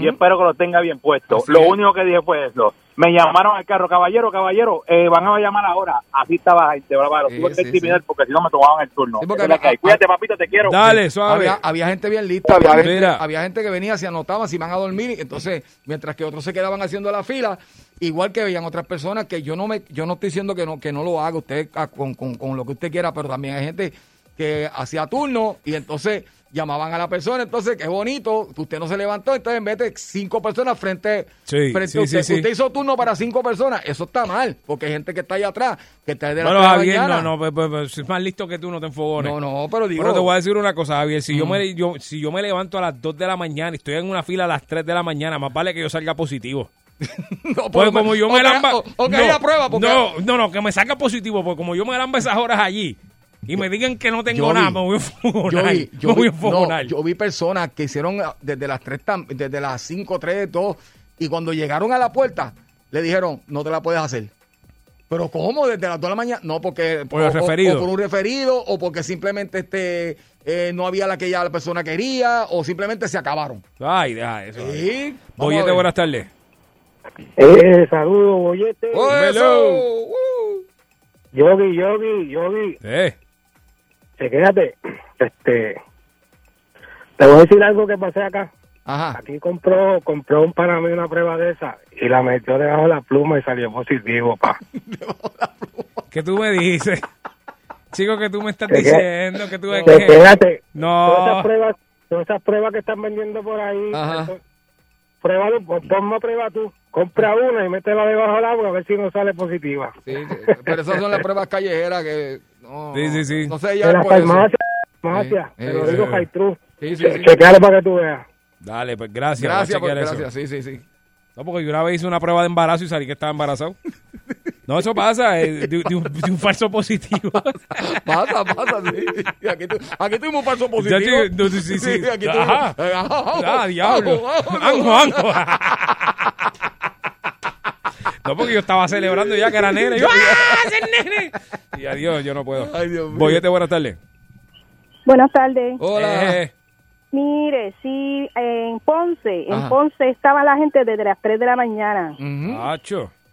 y espero que lo tenga bien puesto. Así lo es. único que dije fue eso. Me llamaron al carro, caballero, caballero, eh, van a llamar ahora. Así estaba gente, bravo. Sí, Tuve que sí, intimidar porque si no me tomaban el turno. Sí, que hay. Cuídate, papito, te quiero. Dale, suave. Había, había gente bien lista, había gente, Mira. había gente que venía, se anotaba, si van a dormir, entonces, mientras que otros se quedaban haciendo la fila, igual que veían otras personas que yo no me, yo no estoy diciendo que no, que no lo haga usted ah, con, con- con lo que usted quiera, pero también hay gente que hacía turno y entonces llamaban a la persona, entonces qué bonito, usted no se levantó, entonces en vez de cinco personas frente, Sí, frente sí, a usted, sí, usted hizo turno para cinco personas, eso está mal, porque hay gente que está ahí atrás, que está de la Bueno, tres Javier, mañana. no, no, pues, pues, pues, si es más listo que tú, no te enfogones. No, no, pero digo- Pero te voy a decir una cosa, Javier. Si, yo me, yo, si yo me levanto a las 2 de la mañana y estoy en una fila a las 3 de la mañana, más vale que yo salga positivo. No, Pues pero- como yo me lamba... o- o que haya prueba, porque- No, no, no, que me salga positivo, porque como yo me lamba esas horas allí, y me digan que no tengo Yo nada, vi- me voy a Yo vi, yo me voy vi- a no, yo vi personas que hicieron ah, desde las 3, desde las 5, 3, 2, y cuando llegaron a la puerta, le dijeron, no te la puedes hacer. Pero ¿cómo? Desde las 2 de la mañana. No, porque... Por el o- o- referido. O, por un referido, o porque simplemente este eh, no había la que ya la persona quería, o simplemente se acabaron. Ay, deja eso. Sí. Ver. buenas tardes. Eh, saludos, bollete. ¡Oh, eso! ¡Uh! Yogi, Yogi, Yogi. Eh, Se quédate. Este. Te voy a decir algo que pasé acá. Ajá. Aquí compró, compró un para mí una prueba de esa y la metió debajo de la pluma y salió positivo, pa. ¿qué tú me dices? Chico, que tú me estás ¿Qué, qué? diciendo? que tú ves Pues que... quédate. No. Todas esas pruebas, todas esas pruebas que están vendiendo por ahí. Ajá. eso- Pruébalo, pon- ponme a prueba tú. Compra una y métela debajo del agua a ver si no sale positiva. Sí, pero esas son las pruebas callejeras que... No, Sí, sí, sí. No sé En ya la por eso. farmacia, farmacia, Sí, te lo sí, digo sí. high true. Sí, sí, Che- sí. Chequealo para que tú veas. Dale, pues gracias. Gracias, por, gracias, sí, sí, sí. No, porque yo una vez hice una prueba de embarazo y salí que estaba embarazado. No, eso pasa, eh, de, de un, de un falso positivo. Pasa, pasa, sí. Aquí, tu- aquí tuvimos un falso Ya, positivo. sí, no, sí, sí, sí. aquí Ajá. tuvimos- Ajá. Ah, diablo. Ajo, ajo. Anjo, anjo. No, porque yo estaba celebrando ya que era nene. Y yo, ¡ah, es nene! Y adiós, yo no puedo. Ay, Dios mío. Boyete, buenas tardes. Buenas tardes. Hola. Eh, Mire, sí, en Ponce, en Ajá. Ponce estaba la gente desde las 3 de la mañana. Ujú.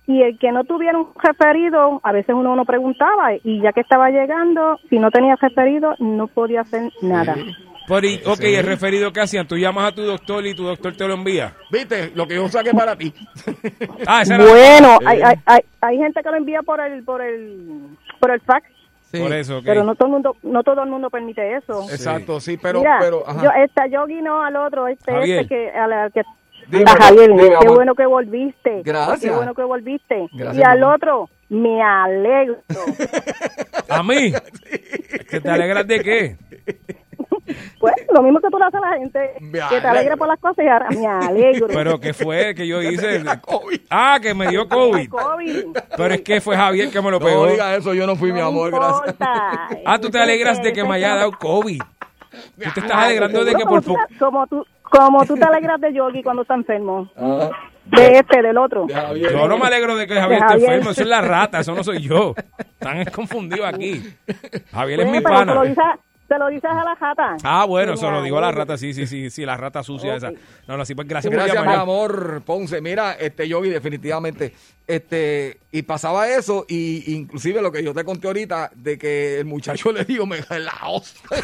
Y el que no tuviera un referido, a veces uno no preguntaba. Y ya que estaba llegando, si no tenía referido, no podía hacer nada. Por, y- ok, el referido que hacían, tú llamas a tu doctor y tu doctor te lo envía. ¿Viste? Lo que yo saqué para ti. Ah, Bueno, hay, hay, hay, hay gente que lo envía por el por el por el fax, Sí. Por eso, pero no todo el mundo no todo el mundo permite eso. Exacto, sí, pero... Mira, pero ajá. yo esta Yogi no al otro, este Javier. este que al, al que Dime, a Javier, qué amor. bueno que volviste. Gracias. Qué bueno que volviste. Gracias, y al mamá. otro, me alegro. ¿A mí? ¿Que te alegras de qué? pues lo mismo que tú le haces a la gente, Me que te alegra por las cosas y ahora me alegro. ¿Pero qué fue que yo hice? COVID. Ah, que me dio COVID. COVID. Pero es que fue Javier que me lo No pegó. diga eso, yo no fui, mi No amor, gracias. Ah, tú te alegras de que me haya dado COVID. Tú te estás alegrando de que por poco... como tú como tú te alegras de Yogi cuando está enfermo. Ajá. De este, del otro. De. Yo no me alegro de que Javier De esté enfermo. Eso es la rata, eso no soy yo. Están confundidos aquí. Javier es mi pero te lo pana. dices, te lo dices a la jata. Ah, bueno, Me se lo digo a la rata, sí, sí, sí, sí, la rata sucia esa. No, no, sí, pues gracias, por Gracias, mi llamar. amor, Ponce. Mira, este Yogi, definitivamente. Este, y pasaba eso, y inclusive lo que yo te conté ahorita, de que el muchacho le dijo, me la hostia.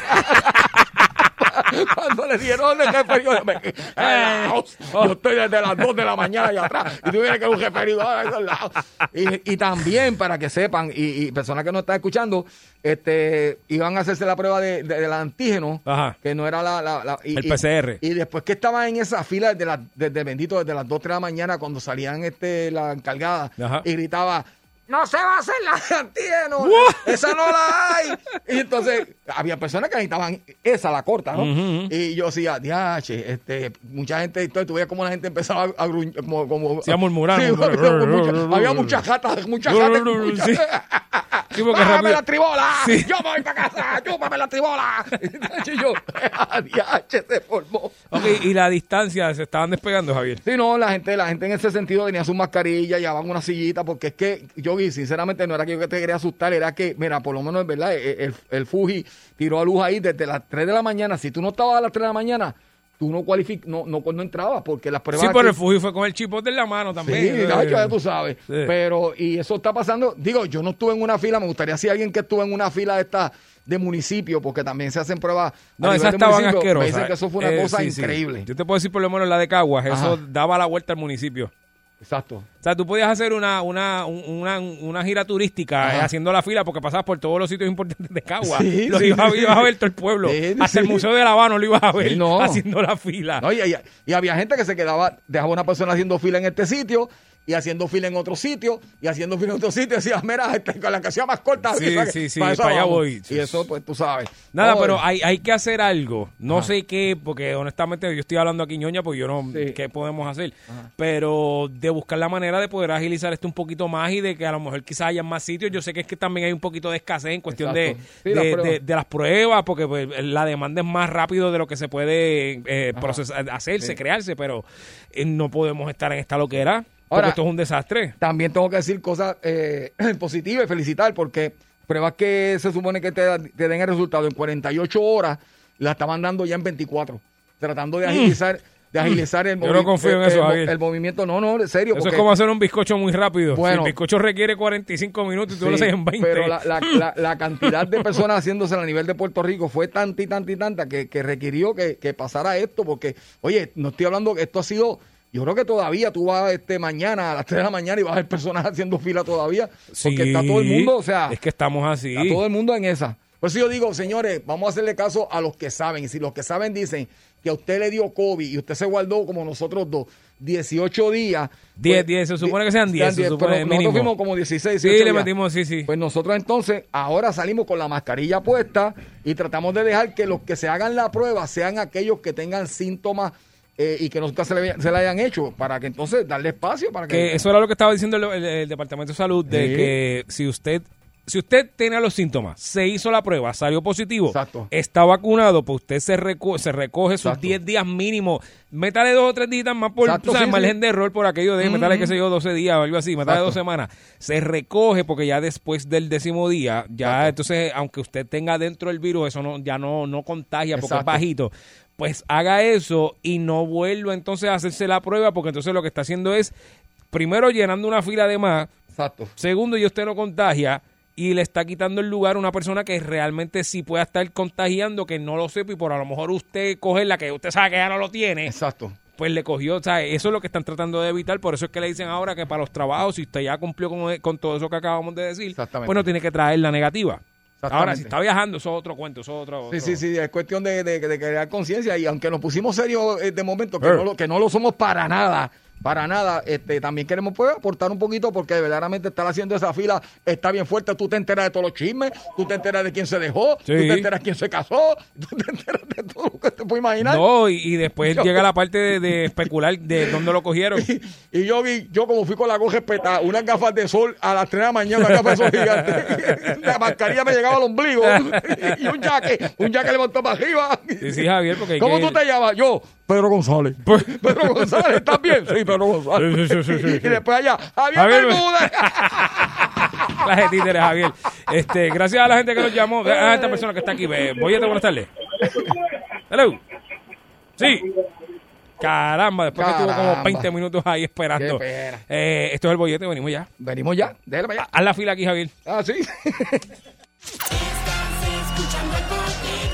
Cuando le dieron el referido, me la hostia. Yo estoy desde las 2 de la mañana allá atrás, y tú vienes que un referido. ah, eso es la hostia. y, y también, para que sepan, y, y personas que no están escuchando, este, iban a hacerse la prueba de, de- del antígeno, Ajá. que no era la... la- la- y- El PCR. y después que estaban en esa fila desde, la, desde bendito, desde las 2, 3 de la mañana, cuando salían este, la encargada Ajá. y gritaba, no se va a hacer la de antígeno, esa no la hay. Y entonces había personas que necesitaban esa, la corta, ¿no? Y yo decía, diache, este, mucha gente, entonces tú veías como la gente empezaba a gruñir, como, como Sí, a murmurar, Sí, mucha- había muchas gatas, muchas gatas. Sí. Sí, porque ¡Bájame la tribola! Sí. ¡Yo voy para casa! ¡Chúpame la tribola! y yo, diache, se formó. Ok, y la distancia, se estaban despegando, Javier. Sí, no, la gente, la gente en ese sentido tenía su mascarilla, llevaban una sillita, porque es que, Sinceramente, no era que yo te quería asustar, era que, mira, por lo menos es verdad, el, el, el Fuji tiró a luz ahí desde las 3 de la mañana. Si tú no estabas a las 3 de la mañana, tú no cualificas, no, no, no entrabas, porque las pruebas. Sí, pero el Fuji fue con el chipote en la mano también. Sí, ya tú sabes. Sí. Pero, y eso está pasando. Digo, yo no estuve en una fila, me gustaría si alguien que estuvo en una fila de esta de municipio, porque también se hacen pruebas. No, esas estaban asquerosas. Me dicen que eso fue una Eh, cosa sí, sí. increíble. Yo te puedo decir por lo menos la de Caguas, eso Ajá. daba la vuelta al municipio. Exacto. O sea, tú podías hacer una, una, un- una, una gira turística Ajá. eh, haciendo la fila porque pasabas por todos los sitios importantes de Caguas. Sí, lo sí, ibas, sí. ibas a ver todo el pueblo. Hasta el. Museo de La Habana lo ibas a ver no. haciendo la fila. No, y, y- y había gente que se quedaba, dejaba una persona haciendo fila en este sitio y haciendo fila en otro sitio, y haciendo fila en otro sitio, decía, mira, este, con la que sea más corta. Sí, sí, sí, para allá vamos". voy. Y eso, pues, tú sabes. Nada, pero hay, hay que hacer algo. No Ajá. sé qué, porque honestamente yo estoy hablando aquí ñoña, porque yo no qué podemos hacer. Pero de buscar la manera de poder agilizar esto un poquito más y de que a lo mejor quizás haya más sitios. Yo sé que es que también hay un poquito de escasez en cuestión de. Sí, de, las de- pruebas. de las pruebas, porque pues, la demanda es más rápido de lo que se puede eh, procesar, hacerse, Sí. crearse, pero eh, no podemos estar en esta loquera. Porque esto es un desastre. También tengo que decir cosas eh, positivas y felicitar porque pruebas que se supone que te, den el resultado en 48 horas, la estaban dando ya en 24, tratando de Mm. agilizar, de agilizar el, Yo no confío en el- eso, el, el movimiento. No, no, en serio. Eso es como hacer un bizcocho muy rápido. Bueno. si el bizcocho requiere 45 minutos y tú Sí, lo haces en 20. Pero la, la- la- la cantidad de personas haciéndose a nivel de Puerto Rico fue tanta y tanta y tanta que, que requirió que, que pasara esto, porque, oye, no estoy hablando que esto ha sido. Yo creo que todavía tú vas este mañana a las 3 de la mañana y vas a ver personas haciendo fila todavía. Porque está todo el mundo, o sea. Es que estamos así. Está todo el mundo en esa. Por eso yo digo, señores, vamos a hacerle caso a los que saben. Y si los que saben dicen que a usted le dio COVID y usted se guardó como nosotros dos, 18 días. 10, pues, 10, se supone que sean 10, se supone pero nosotros fuimos como 16, Sí, 18 le días. metimos, sí, sí. Pues nosotros entonces ahora salimos con la mascarilla puesta y tratamos de dejar que los que se hagan la prueba sean aquellos que tengan síntomas eh, y que nunca se le, se le hayan hecho, para que entonces darle espacio para que... que eso era lo que estaba diciendo el, el- el Departamento de Salud, de Sí. que si usted si usted tenía los síntomas, se hizo la prueba, salió positivo, está vacunado, pues usted se, reco- se recoge sus 10 días mínimo. Métale dos o tres días más por Exacto, sabes, sí, margen sí. de error por aquello de Ujú. métale, qué sé yo, 12 días o algo así, métale Exacto. dos semanas. Se recoge porque ya después del décimo día, ya entonces, aunque usted tenga dentro el virus, eso no ya no, no contagia porque es Exacto. bajito. Pues haga eso y no vuelva entonces a hacerse la prueba porque entonces lo que está haciendo es primero llenando una fila de más. Exacto. Segundo, y usted no contagia y le está quitando el lugar a una persona que realmente sí pueda estar contagiando, que no lo sepa y por a lo mejor usted coge la que usted sabe que ya no lo tiene. Exacto. Pues le cogió, o sea, eso es lo que están tratando de evitar, por eso es que le dicen ahora que para los trabajos, si usted ya cumplió con, con todo eso que acabamos de decir, pues no tiene que traer la negativa. Ahora, si está viajando, eso es otro cuento, eso es otro... Sí, otro- sí, sí, es cuestión de, de- de crear conciencia y aunque nos pusimos serios eh, de momento, que, Eh. no lo, que no lo somos para nada, para nada, este, también queremos pues, aportar un poquito porque verdaderamente estar haciendo esa fila está bien fuerte, tú te enteras de todos los chismes, tú te enteras de quién se dejó, tú Sí. te enteras quién se casó, tú te enteras de todo lo que te puedes imaginar. No, y, y después Yo- llega la parte de, de especular de dónde lo cogieron. Y yo vi, yo como fui con la goja espetada, unas gafas de sol a las 3 de la mañana, unas gafas de sol gigantes. La mascarilla me llegaba al ombligo. Y un jaque, un jaque levantó para arriba. Sí, sí, Javier, porque ¿Cómo que- tú te llamas? Yo, Pedro González. Pedro González, ¿estás bien? Sí, Pedro González. Sí, sí, sí, sí, sí. Y después allá, Javier, Javier- Bermúdez. Clase de títeres, Javier. Este, gracias a la gente que nos llamó, a esta persona que está aquí. Ve, Boyete, buenas tardes. Hello. Sí. Caramba, después que estuvo como Caramba. 20 minutos ahí esperando. Qué pena. Eh, esto es el bollete, venimos ya. Venimos ya, déjale para allá. Haz la fila aquí, Javier. Ah, sí. Escuchando el bollete,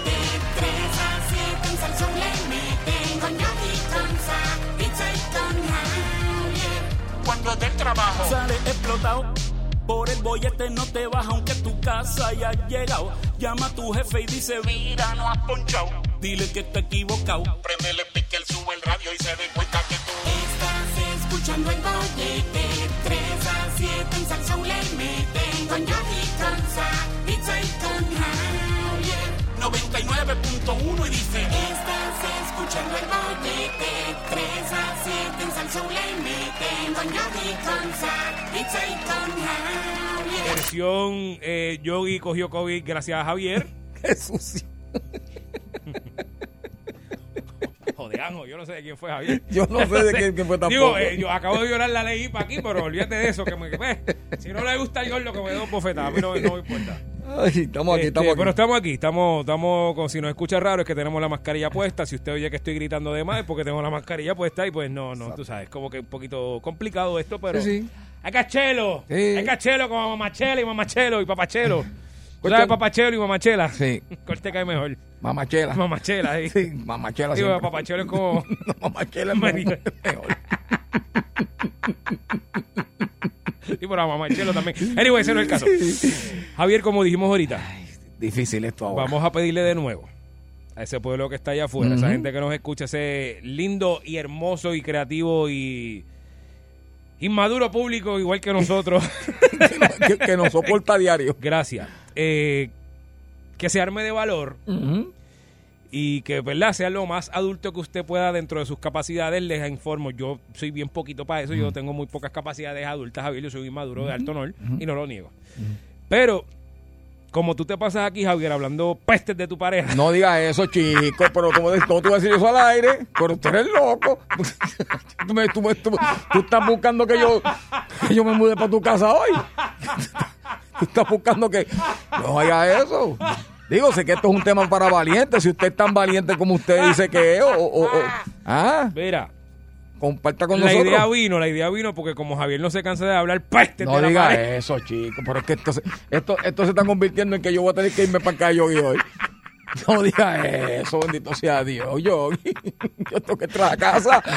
trabajo sale explotado. Por el bollete no te baja aunque tu casa haya llegado. Llama a tu jefe y dice, mira, no has ponchado. Dile que está equivocado. Prendele pique, él sube el radio y se dé cuenta que tú Estás escuchando el bollete, 3 a 7 en Salsón le meten con Yogi, pizza y con Javier. 99.1 y dice, Estás escuchando el bollete, 3 a 7 en Salsón le meten con Yogi, con Sa, pizza y con Javier. Versión eh, Yogi cogió COVID gracias a Javier. Qué sucio. Jodeanjo, yo no sé de quién fue Javier. Yo no sé de quién- quién fue tampoco. Digo, eh, yo acabo de violar la ley para aquí, pero olvídate de eso. Que me, si no le gusta yo lo que me dé un bofetada, a mí no, no me importa. Ay, estamos aquí, Este, estamos aquí. Pero estamos aquí, estamos, estamos, con, si nos escucha raro es que tenemos la mascarilla puesta. Si usted oye que estoy gritando de más es porque tengo la mascarilla puesta y pues no, no, tú sabes, como que un poquito complicado esto, pero... Sí, sí. Hay cachelo, Sí. hay cachelo como mamachela y mamachelo y papachelo. ¿Tú Cuestión- sabes papachelo y mamachela? Sí. ¿Cuál te cae mejor? Mamachela. Mamachela, sí. Sí, mamachela Digo, siempre. papachelo es como... No, mamachela es mejor. Y por la mamachelo también. Anyway, ese no es el caso. Javier, como dijimos ahorita, Difícil esto ahora. vamos a pedirle de nuevo a ese pueblo que está allá afuera, esa Ujú. gente que nos escucha, ese lindo y hermoso y creativo y Inmaduro público, igual que nosotros. que, que nos soporta diario. Gracias. Eh, que se arme de valor y que, ¿verdad? Sea lo más adulto que usted pueda dentro de sus capacidades. Les informo, yo soy bien poquito para eso. Yo tengo muy pocas capacidades adultas, Javier. Yo soy inmaduro de alto honor y no lo niego. Pero, como tú te pasas aquí, Javier, hablando pestes de tu pareja. No digas eso, chico, pero como ¿cómo tú vas a decir eso al aire? Pero tú eres loco. tú, me- tú me- tú- tú estás buscando que yo, que yo me mude para tu casa hoy. tú estás buscando que no haga eso. Digo, sé que esto es un tema para valientes. Si usted es tan valiente como usted dice que es, o, o- o- ah, Mira, comparta con la nosotros. idea vino, la idea vino porque como Javier no se cansa de hablar pestes No la diga eso, chico. Pero es que esto se, esto, esto se está convirtiendo en que yo voy a tener que irme para acá yo hoy. No diga eso, bendito sea Dios, yo. Yo tengo que entrar a casa.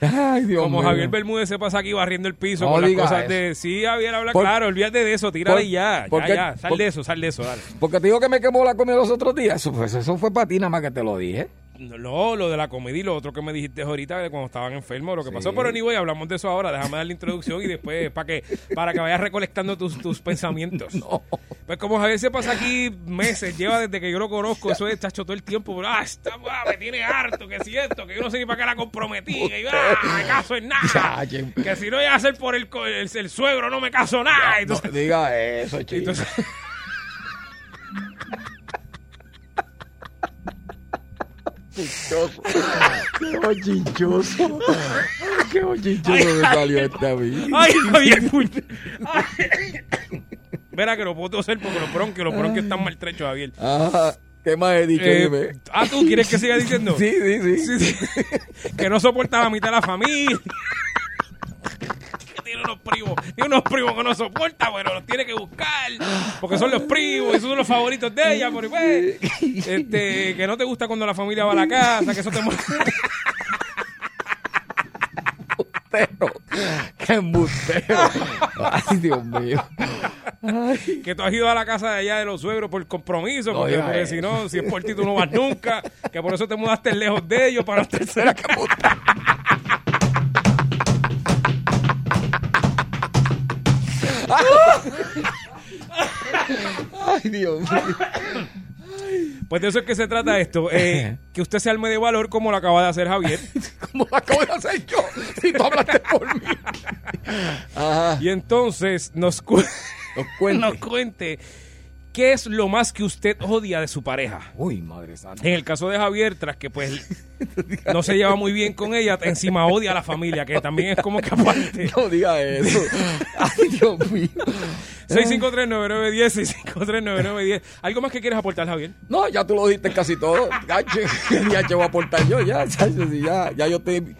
Ay, Dios Como mío. Javier Bermúdez se pasa aquí barriendo el piso No con las cosas eso. de... Sí, Javier, habla Por- claro, olvídate de eso, tírale por- ya, porque- ya, ya, sal por- de eso, sal de eso, dale. Porque te digo que me quemó la comida los otros días. Eso, pues, eso fue para ti nada más que te lo dije. No, lo de la comedia y lo otro que me dijiste ahorita de cuando estaban enfermos, lo que Sí. pasó, pero anyway, hablamos de eso ahora, déjame dar la introducción y después para que para que vayas recolectando tus, tus pensamientos. Pues como Javier se pasa aquí meses, lleva desde que yo lo conozco, eso es chacho todo el tiempo, pero, ah, está, ah, me tiene harto, que si esto, que yo no sé ni para qué la comprometí, que yo, ah, me caso en nada, que si no iba a ser por el, el, el suegro, no me caso nada. Entonces, No diga eso, chico. entonces- Qué bochinchoso. Qué bochinchoso me salió este a mí. Ay, Javier, Ay. Verá que no puedo toser porque los bronquios, los bronquios están maltrechos, Javier. Ajá. ¿Qué más he dicho? Eh, Dime. ah, ¿tú quieres que siga diciendo? Sí, sí, sí. Sí, sí. que no soporta la mitad de la familia. Que tiene unos primos, tiene unos primos que no soporta, pero los tiene que buscar, porque son los primos, y esos son los favoritos de ella, pero pues, este, que no te gusta cuando la familia va a la casa, que eso te molesta. embustero. Qué embustero. Ay, Dios mío. Ay. que tú has ido a la casa de allá de los suegros por compromiso, No porque, digas porque si no, si es por ti tú no vas nunca, que por eso te mudaste lejos de ellos para estar cerca. Ay, Dios mío. Pues de eso es que se trata esto, eh, que usted se arme de valor como lo acaba de hacer Javier. ¿Cómo lo acabo de hacer yo? Si tú hablaste por mí. Ajá. Y entonces nos, cu- Nos cuente. nos cuente qué es lo más que usted odia de su pareja. Uy, madre santa. En el caso de Javier, tras que pues no se lleva muy bien con ella, encima odia a la familia, que también es como que aparte. No diga eso. Ay, Dios mío. 6539910, 6539910. ¿Algo más que quieres aportar, Javier? No, ya tú lo dijiste casi todo. Gache, ya voy a aportar yo, ya, ya, ya, ya yo estoy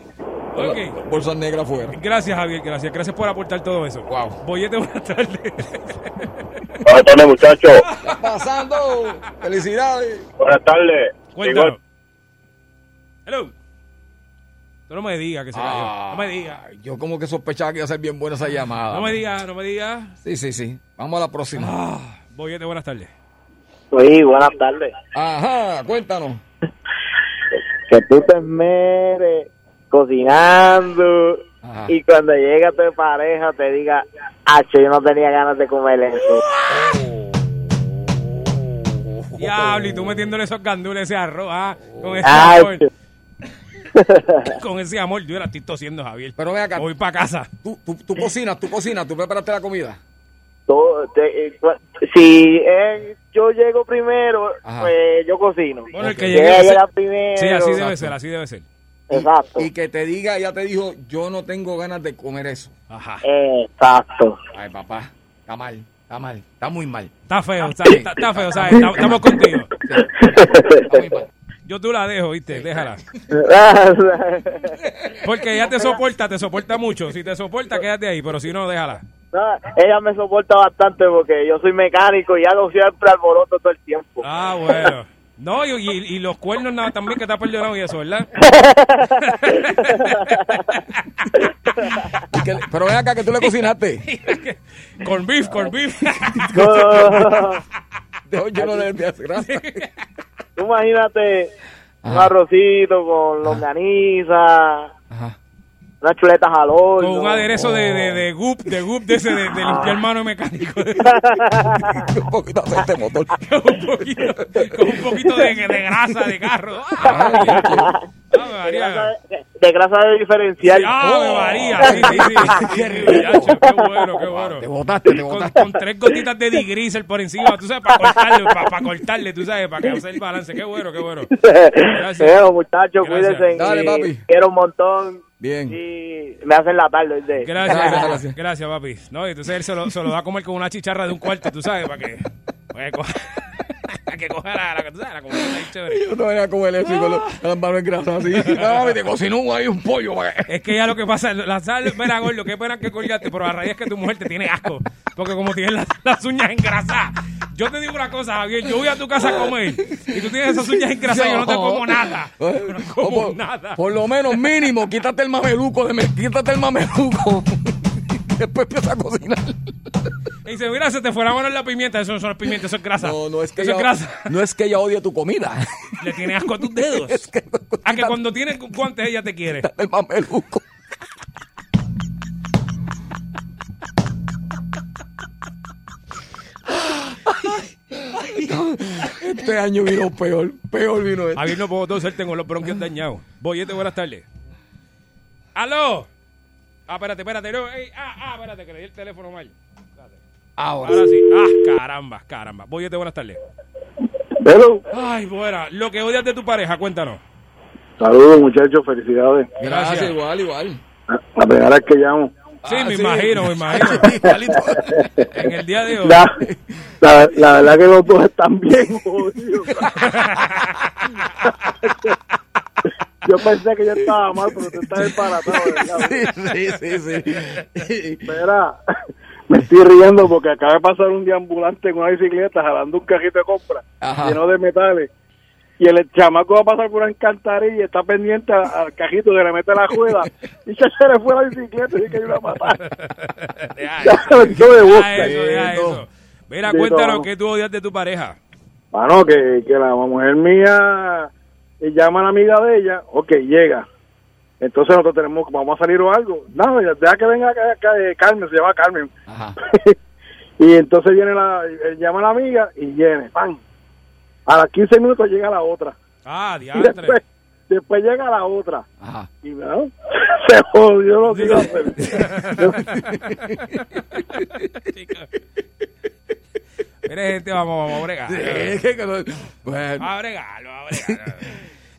con Ok. la bolsa negra afuera. Gracias, Javier, gracias. Gracias por aportar todo eso. Wow. Boyete, buenas tardes. Buenas muchachos. ¿Qué está pasando? Felicidades. Buenas tardes. Cuéntanos. Hello. Tú no me digas que se cayó. Ah, No me digas. Yo como que sospechaba que iba a ser bien buena esa llamada. No me digas, no me digas. Sí, sí, sí. Vamos a la próxima. Ah, Boyete, buenas tardes. Sí, buenas tardes. Ajá, cuéntanos. Que tú te esmeres cocinando Ajá. y cuando llega tu pareja te diga, H, yo no tenía ganas de comer eso. Diablo, y tú metiéndole esos gandules, ese arroz, ah, con ese Ay, amor. con ese amor, yo la estoy tosiendo, Javier. Pero ven acá. Voy para casa. Tú, tú, tú cocinas, tú cocinas, tú preparaste la comida. Todo- te- eh, si eh, yo llego primero, Ajá. pues yo cocino. Bueno, el Si que llegue. primero. Sí, así debe Exacto. ser, así debe ser. Exacto. Y que te diga, ya te dijo, yo no tengo ganas de comer eso. Ajá. Exacto. Ay, papá, está mal, está mal, está muy mal. Está feo, está, está- está feo, ¿sabes? Estamos- contigo. Está muy mal. Yo tú la dejo, ¿viste? Déjala. Porque ella te soporta, te soporta mucho. Si te soporta, quédate ahí, pero si no, déjala. No, ella me soporta bastante porque yo soy mecánico y hago siempre alboroto todo el tiempo. Ah, bueno. No, y, y- y los cuernos nada, también que te ha perdonado y eso, ¿verdad? Y que- pero ven acá que tú le cocinaste. con beef, con beef. De hoy yo no le envías grasa. Tú imagínate Un arrocito con longaniza, unas chuletas al horno. Con un aderezo de, de, de goop, de goop de ese, de, de limpiar mano mecánico. un poquito de aceite motor. con un poquito, con un poquito de, de grasa de carro. ¡Ah! Ave de, grasa de, de grasa de diferencial. ¡Ave María! Sí, sí, sí. Qué rico. Qué bueno, qué bueno. Te botaste, te Con, botaste. con tres gotitas de digrisel por encima, tú sabes, para cortarle, para, cortarle, tú sabes, para que hacer el balance. Qué bueno, qué bueno. Gracias. Pero, muchachos, cuídense. Dale, papi. Quiero un montón. Bien. Y me hacen la tarde. ¿oíste? Gracias, gracias, papi. No, y entonces él se lo, se lo da a comer con una chicharra de un cuarto, tú sabes, para que, que coja, la, la, sabes, la comida chévere. Yo no venía con el eso y con los- con las manos grasas así. Ah, te cocinó ahí un pollo. que- Es que ya lo que pasa, la sal, mira, gordo, qué pena que colgaste, pero la raíz es que tu mujer te tiene asco. Porque como tienes las, las uñas engrasadas. Yo te digo una cosa, Javier, yo voy a tu casa a comer y tú tienes esas uñas engrasadas y yo no te como nada. Yo no como por, nada. por lo menos mínimo, quítate el mameluco de me- quítate el mameluco. Después empieza a cocinar. Y dice, mira, se te fue la mano en la pimienta. Eso no son pimienta, eso es grasa. No, no es que Eso es ella, grasa. no es que ella odie tu comida. Le tiene asco a tus dedos. a que cuando tienes guantes ella te quiere. El mameluco. Este año vino peor, peor vino este. Javier, no puedo toser, tengo los bronquios dañados. Boyete, buenas tardes. ¡Aló! Ah, espérate, espérate. No, ey, ah, ah, espérate, que le di el teléfono mal. Espérate. Ahora. Ahora sí. Ah, caramba, caramba. Boyete, buenas tardes. Hello. Ay, buena. Lo que odias de tu pareja, cuéntanos. Saludos, muchachos, felicidades. Gracias. igual, igual. La primera vez que llamo. Sí, Ah, me sí. imagino, me imagino. en el día de hoy. La, la, la verdad que los dos están bien jodidos. Yo pensé que yo estaba mal, pero tú estás disparatado, ¿verdad? Sí, sí, sí. Espera, me estoy riendo porque acaba de pasar un deambulante en una bicicleta jalando un carrito de compra Ajá. lleno de metales. Y el chamaco va a pasar por una encantarilla y está pendiente al, cajito que le mete la rueda. Y ya se le fue la bicicleta y que yo la matar. Ya se eso, deja eso. Mira, cuéntanos no. qué tú odias de tu pareja. Mano, que, que la mujer mía eh, llama a la amiga de ella, ok, llega. Entonces nosotros tenemos, vamos a salir o algo. No, ya- deja que venga acá, acá, eh, Carmen, se llama Carmen. y entonces viene la, eh, llama a la amiga y viene, pan. A las 15 minutos llega la otra. Ah, Y diantre. después, después llega la otra. Ajá. Y ¿no? se jodió los días. Mire, gente, vamos, vamos a bregar. Sí, es que- que no- bueno. Vamos a bregarlo, vamos a bregarlo.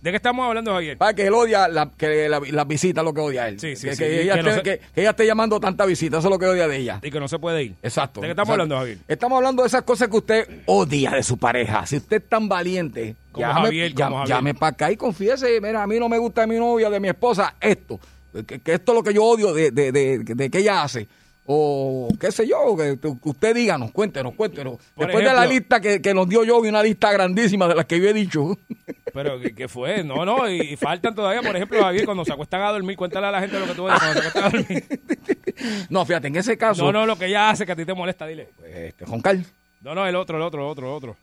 ¿De qué estamos hablando, Javier? Para que él odia la, que la, las visitas, lo que odia él. Sí, sí, que, sí, que ella que no esté, se- que- que ella esté llamando tanta visita, eso es lo que odia de ella. Y que no se puede ir. Exacto. ¿De qué estamos Exacto. hablando, Javier? Estamos hablando de esas cosas que usted odia de su pareja. Si usted es tan valiente, Como llame, Javier, como llame- Javier. llame para acá y confiese, mira, a mí no me gusta de mi novia, de mi esposa, esto. Que, que esto es lo que yo odio de, de, de, de que ella hace. O qué sé yo, que, usted díganos, cuéntenos, cuéntenos. Por Después de la ejemplo- lista que, que nos dio yo, vi una lista grandísima de las que yo he dicho. Pero, ¿qué, qué fue? No, no, y, y faltan todavía, por ejemplo, Javier, cuando se acuestan a dormir, cuéntale a la gente lo que tú odias cuando se acuestan a dormir. No, fíjate, en ese caso. No, no, lo que ella hace que a ti te molesta, dile. Este, Roncar. No, no, el otro, el otro, el otro, el otro.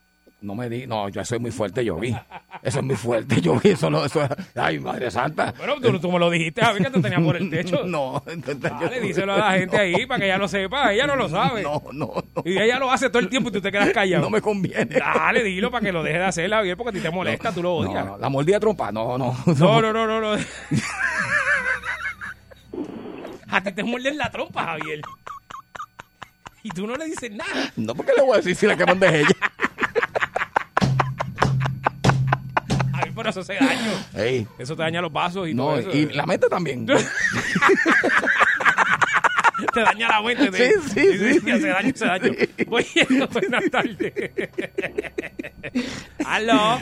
No me di, no, yo es muy fuerte, yo vi. Eso es muy fuerte, yo vi. Eso no, eso es- Ay, madre santa. Bueno, tú, tú me lo dijiste, Javier, que te tenías por el techo. No, entonces Dale, díselo a la gente ahí para que ella lo sepa. Ella no lo sabe. No, no, no. Y ella lo hace todo el tiempo y tú te quedas callado. No me conviene. Dale, dilo para que lo deje de hacer, Javier, porque a ti te molesta, tú lo odias. No, la mordida trompa, no, no. No, no, no, no, no. A ti te muerden la trompa, Javier. Y tú no le dices nada. No, porque le voy a decir si la que manda es ella. Por eso se daño. Ey. Eso te daña los vasos y No, todo eso. y la mente también. te daña la mente. te- Sí, sí, sí, sí. Hace daño, hace daño. Oye, buenas tardes. Aló.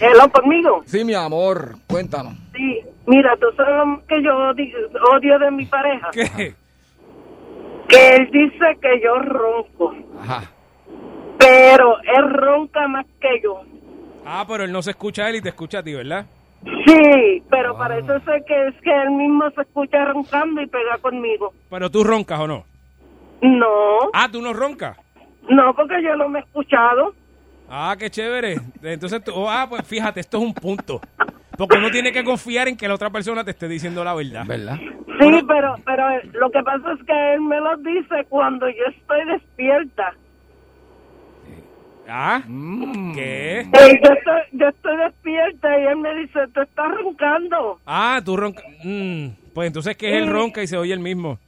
Hello, conmigo. Sí, mi amor, cuéntanos. Sí, mira, tú sabes lo que yo odio, odio de mi pareja. ¿Qué? Que él dice que yo ronco, Ajá. pero él ronca más que yo. Ah, pero él no se escucha a él y te escucha a ti, ¿verdad? Sí, pero parece ser que es que él mismo se escucha roncando y pega conmigo. Pero tú roncas o no. No, Ah, tú no roncas. no, porque yo no me he escuchado. Ah, qué chévere. Entonces, tú, oh, ah, pues fíjate, esto es un punto. Porque uno tiene que confiar en que la otra persona te esté diciendo la verdad. ¿Verdad? Sí, pero, pero lo que pasa es que él me lo dice cuando yo estoy despierta. Ah, Mm. ¿qué? Yo, estoy, yo estoy despierta y él me dice, tú estás roncando. Ah, tú ronca. Mm, pues entonces que es el Sí. ronca y se oye el mismo.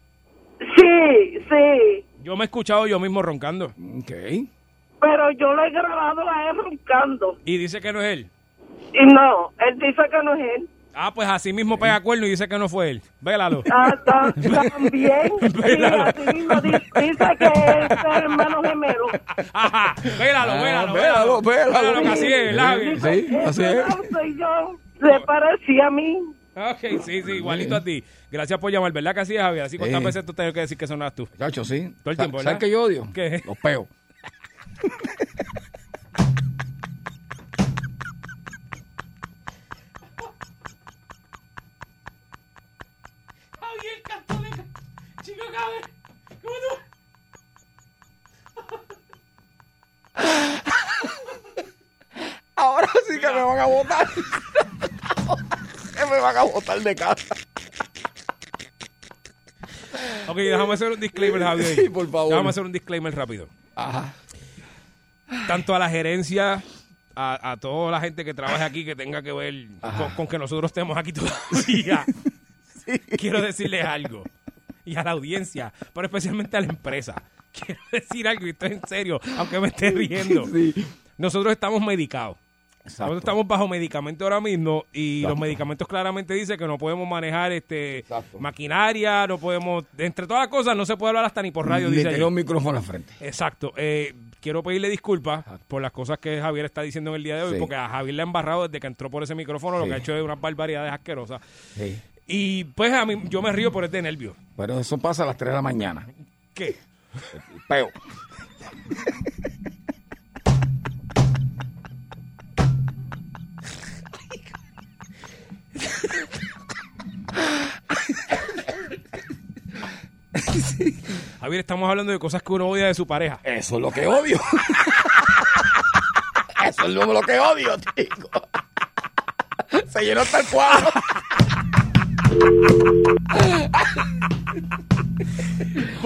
Sí, sí, Yo me he escuchado yo mismo roncando. Ok. pero yo lo he grabado a él roncando. Y dice que no es él. Y no, él dice que no es él. Ah, pues así mismo pega cuerno y dice que no fue él. Vélalo. Ah, ta- también, sí, Vélalo. así mismo di- dice que es el hermano gemelo. Ajá, vélalo, Ah, vélalo, vélalo, vélalo. Vélalo, que así es, ¿verdad? Sí, así es. No soy yo, se parecía a mí. Ok, sí, sí, igualito a ti. Gracias por llamar, ¿verdad que así es, Javier? Así cuántas Sí. veces tú tienes que decir que sonas tú. Chacho, sí. Todo el tiempo, ¿verdad? ¿Sabes qué yo odio? ¿Qué? Los peos. ¿Cómo tú? Ahora sí que me van a votar. que me van a votar de casa. Ok, déjame hacer un disclaimer, Javier. Sí, por favor. Déjame hacer un disclaimer rápido. Ajá. Tanto a la gerencia, a, a toda la gente que trabaja aquí que tenga que ver con, con que nosotros estemos aquí todavía. Quiero decirles algo. Y a la audiencia, pero especialmente a la empresa. Quiero decir algo, y esto es en serio, aunque me esté riendo. Nosotros estamos medicados. Nosotros estamos bajo medicamento ahora mismo y los medicamentos claramente dicen que no podemos manejar este maquinaria, no podemos, entre todas las cosas, no se puede hablar hasta ni por radio. Dice allí. un micrófono al frente. Exacto. Eh, quiero pedirle disculpas por las cosas que Javier está diciendo en el día de hoy, Sí. porque a Javier le ha embarrado desde que entró por ese micrófono, lo Sí. que ha hecho es unas barbaridades asquerosas. Sí. Y pues a mí, yo me río por este nervio. Pero eso pasa a las 3 de la mañana. ¿Qué? Peo. Javier, estamos hablando de cosas que uno odia de su pareja. Eso es lo que odio. Eso es lo, que odio, chico. Se llenó hasta el cuadro.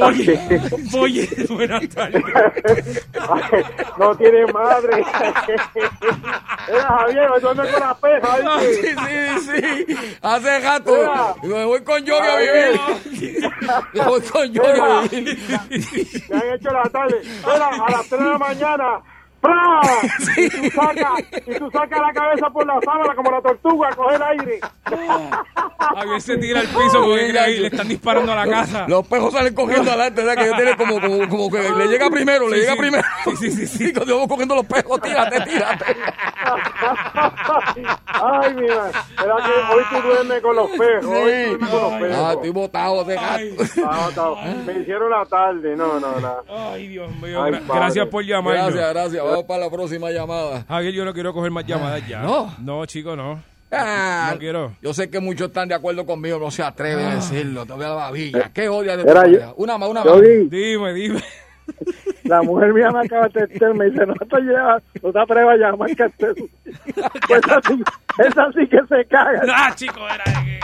Oye, oye, buenas tardes. no tiene madre. Era Javier, ¿dónde con la peja? No, sí, sí, sí. Hace rato. Me voy con Yogi a vivir. Me voy con Yogi a vivir. Me han hecho la tarde. Mira, a las 3 de la mañana. ¡Pra! Y tú sacas y tú sacas la cabeza por la sábana como la tortuga a coger aire. Javier se tira al piso porque cree que le están disparando a la casa. Los pejos salen cogiendo adelante, ¿verdad? Que yo tiene como, como, como que le llega primero, le Sí, llega sí. primero. Sí, sí, sí, sí. Y cuando vamos cogiendo los pejos, tírate, tírate. Ay, mira, era que hoy tú duermes con los pejos. Hoy tú duermes con los Ah, estoy botado de gato. Ah, me hicieron la tarde. No, no, no. ay, Dios mío. Ay, gracias por llamarnos. Gracias, gracias. Vamos para la próxima llamada. Javier, yo no quiero coger más llamadas ya. ¿No? No, chico, no. Ah, No quiero. Yo sé que muchos están de acuerdo conmigo, no se atreven a decirlo. Te voy a la babilla. ¿Qué odias de tu Era yo-? Una más, una más. Dime, dime. la mujer mía me acaba de textear, me dice, no te llevas, no te atrevas a llamar que. Pues así, esa sí que se caga. Ah, chico, era de que...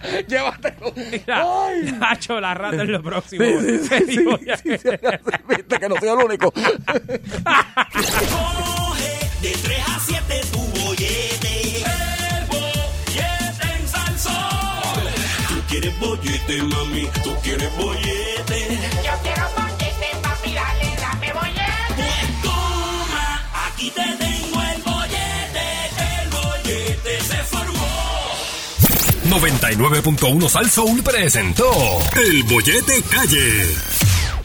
Llévatelo. Mira, Nacho, la rata es lo próximo. Sí, sí, sí, sí, sí, sí, Viste que no soy el único. Coge de 3 a 7 tu bollete. El bollete en Salsón. Tú quieres bollete, mami. Tú quieres bollete. Yo quiero bollete, papi, dale, dame bollete. Pues toma, aquí te 99.1 Sal Soul presentó El Bollete Calle.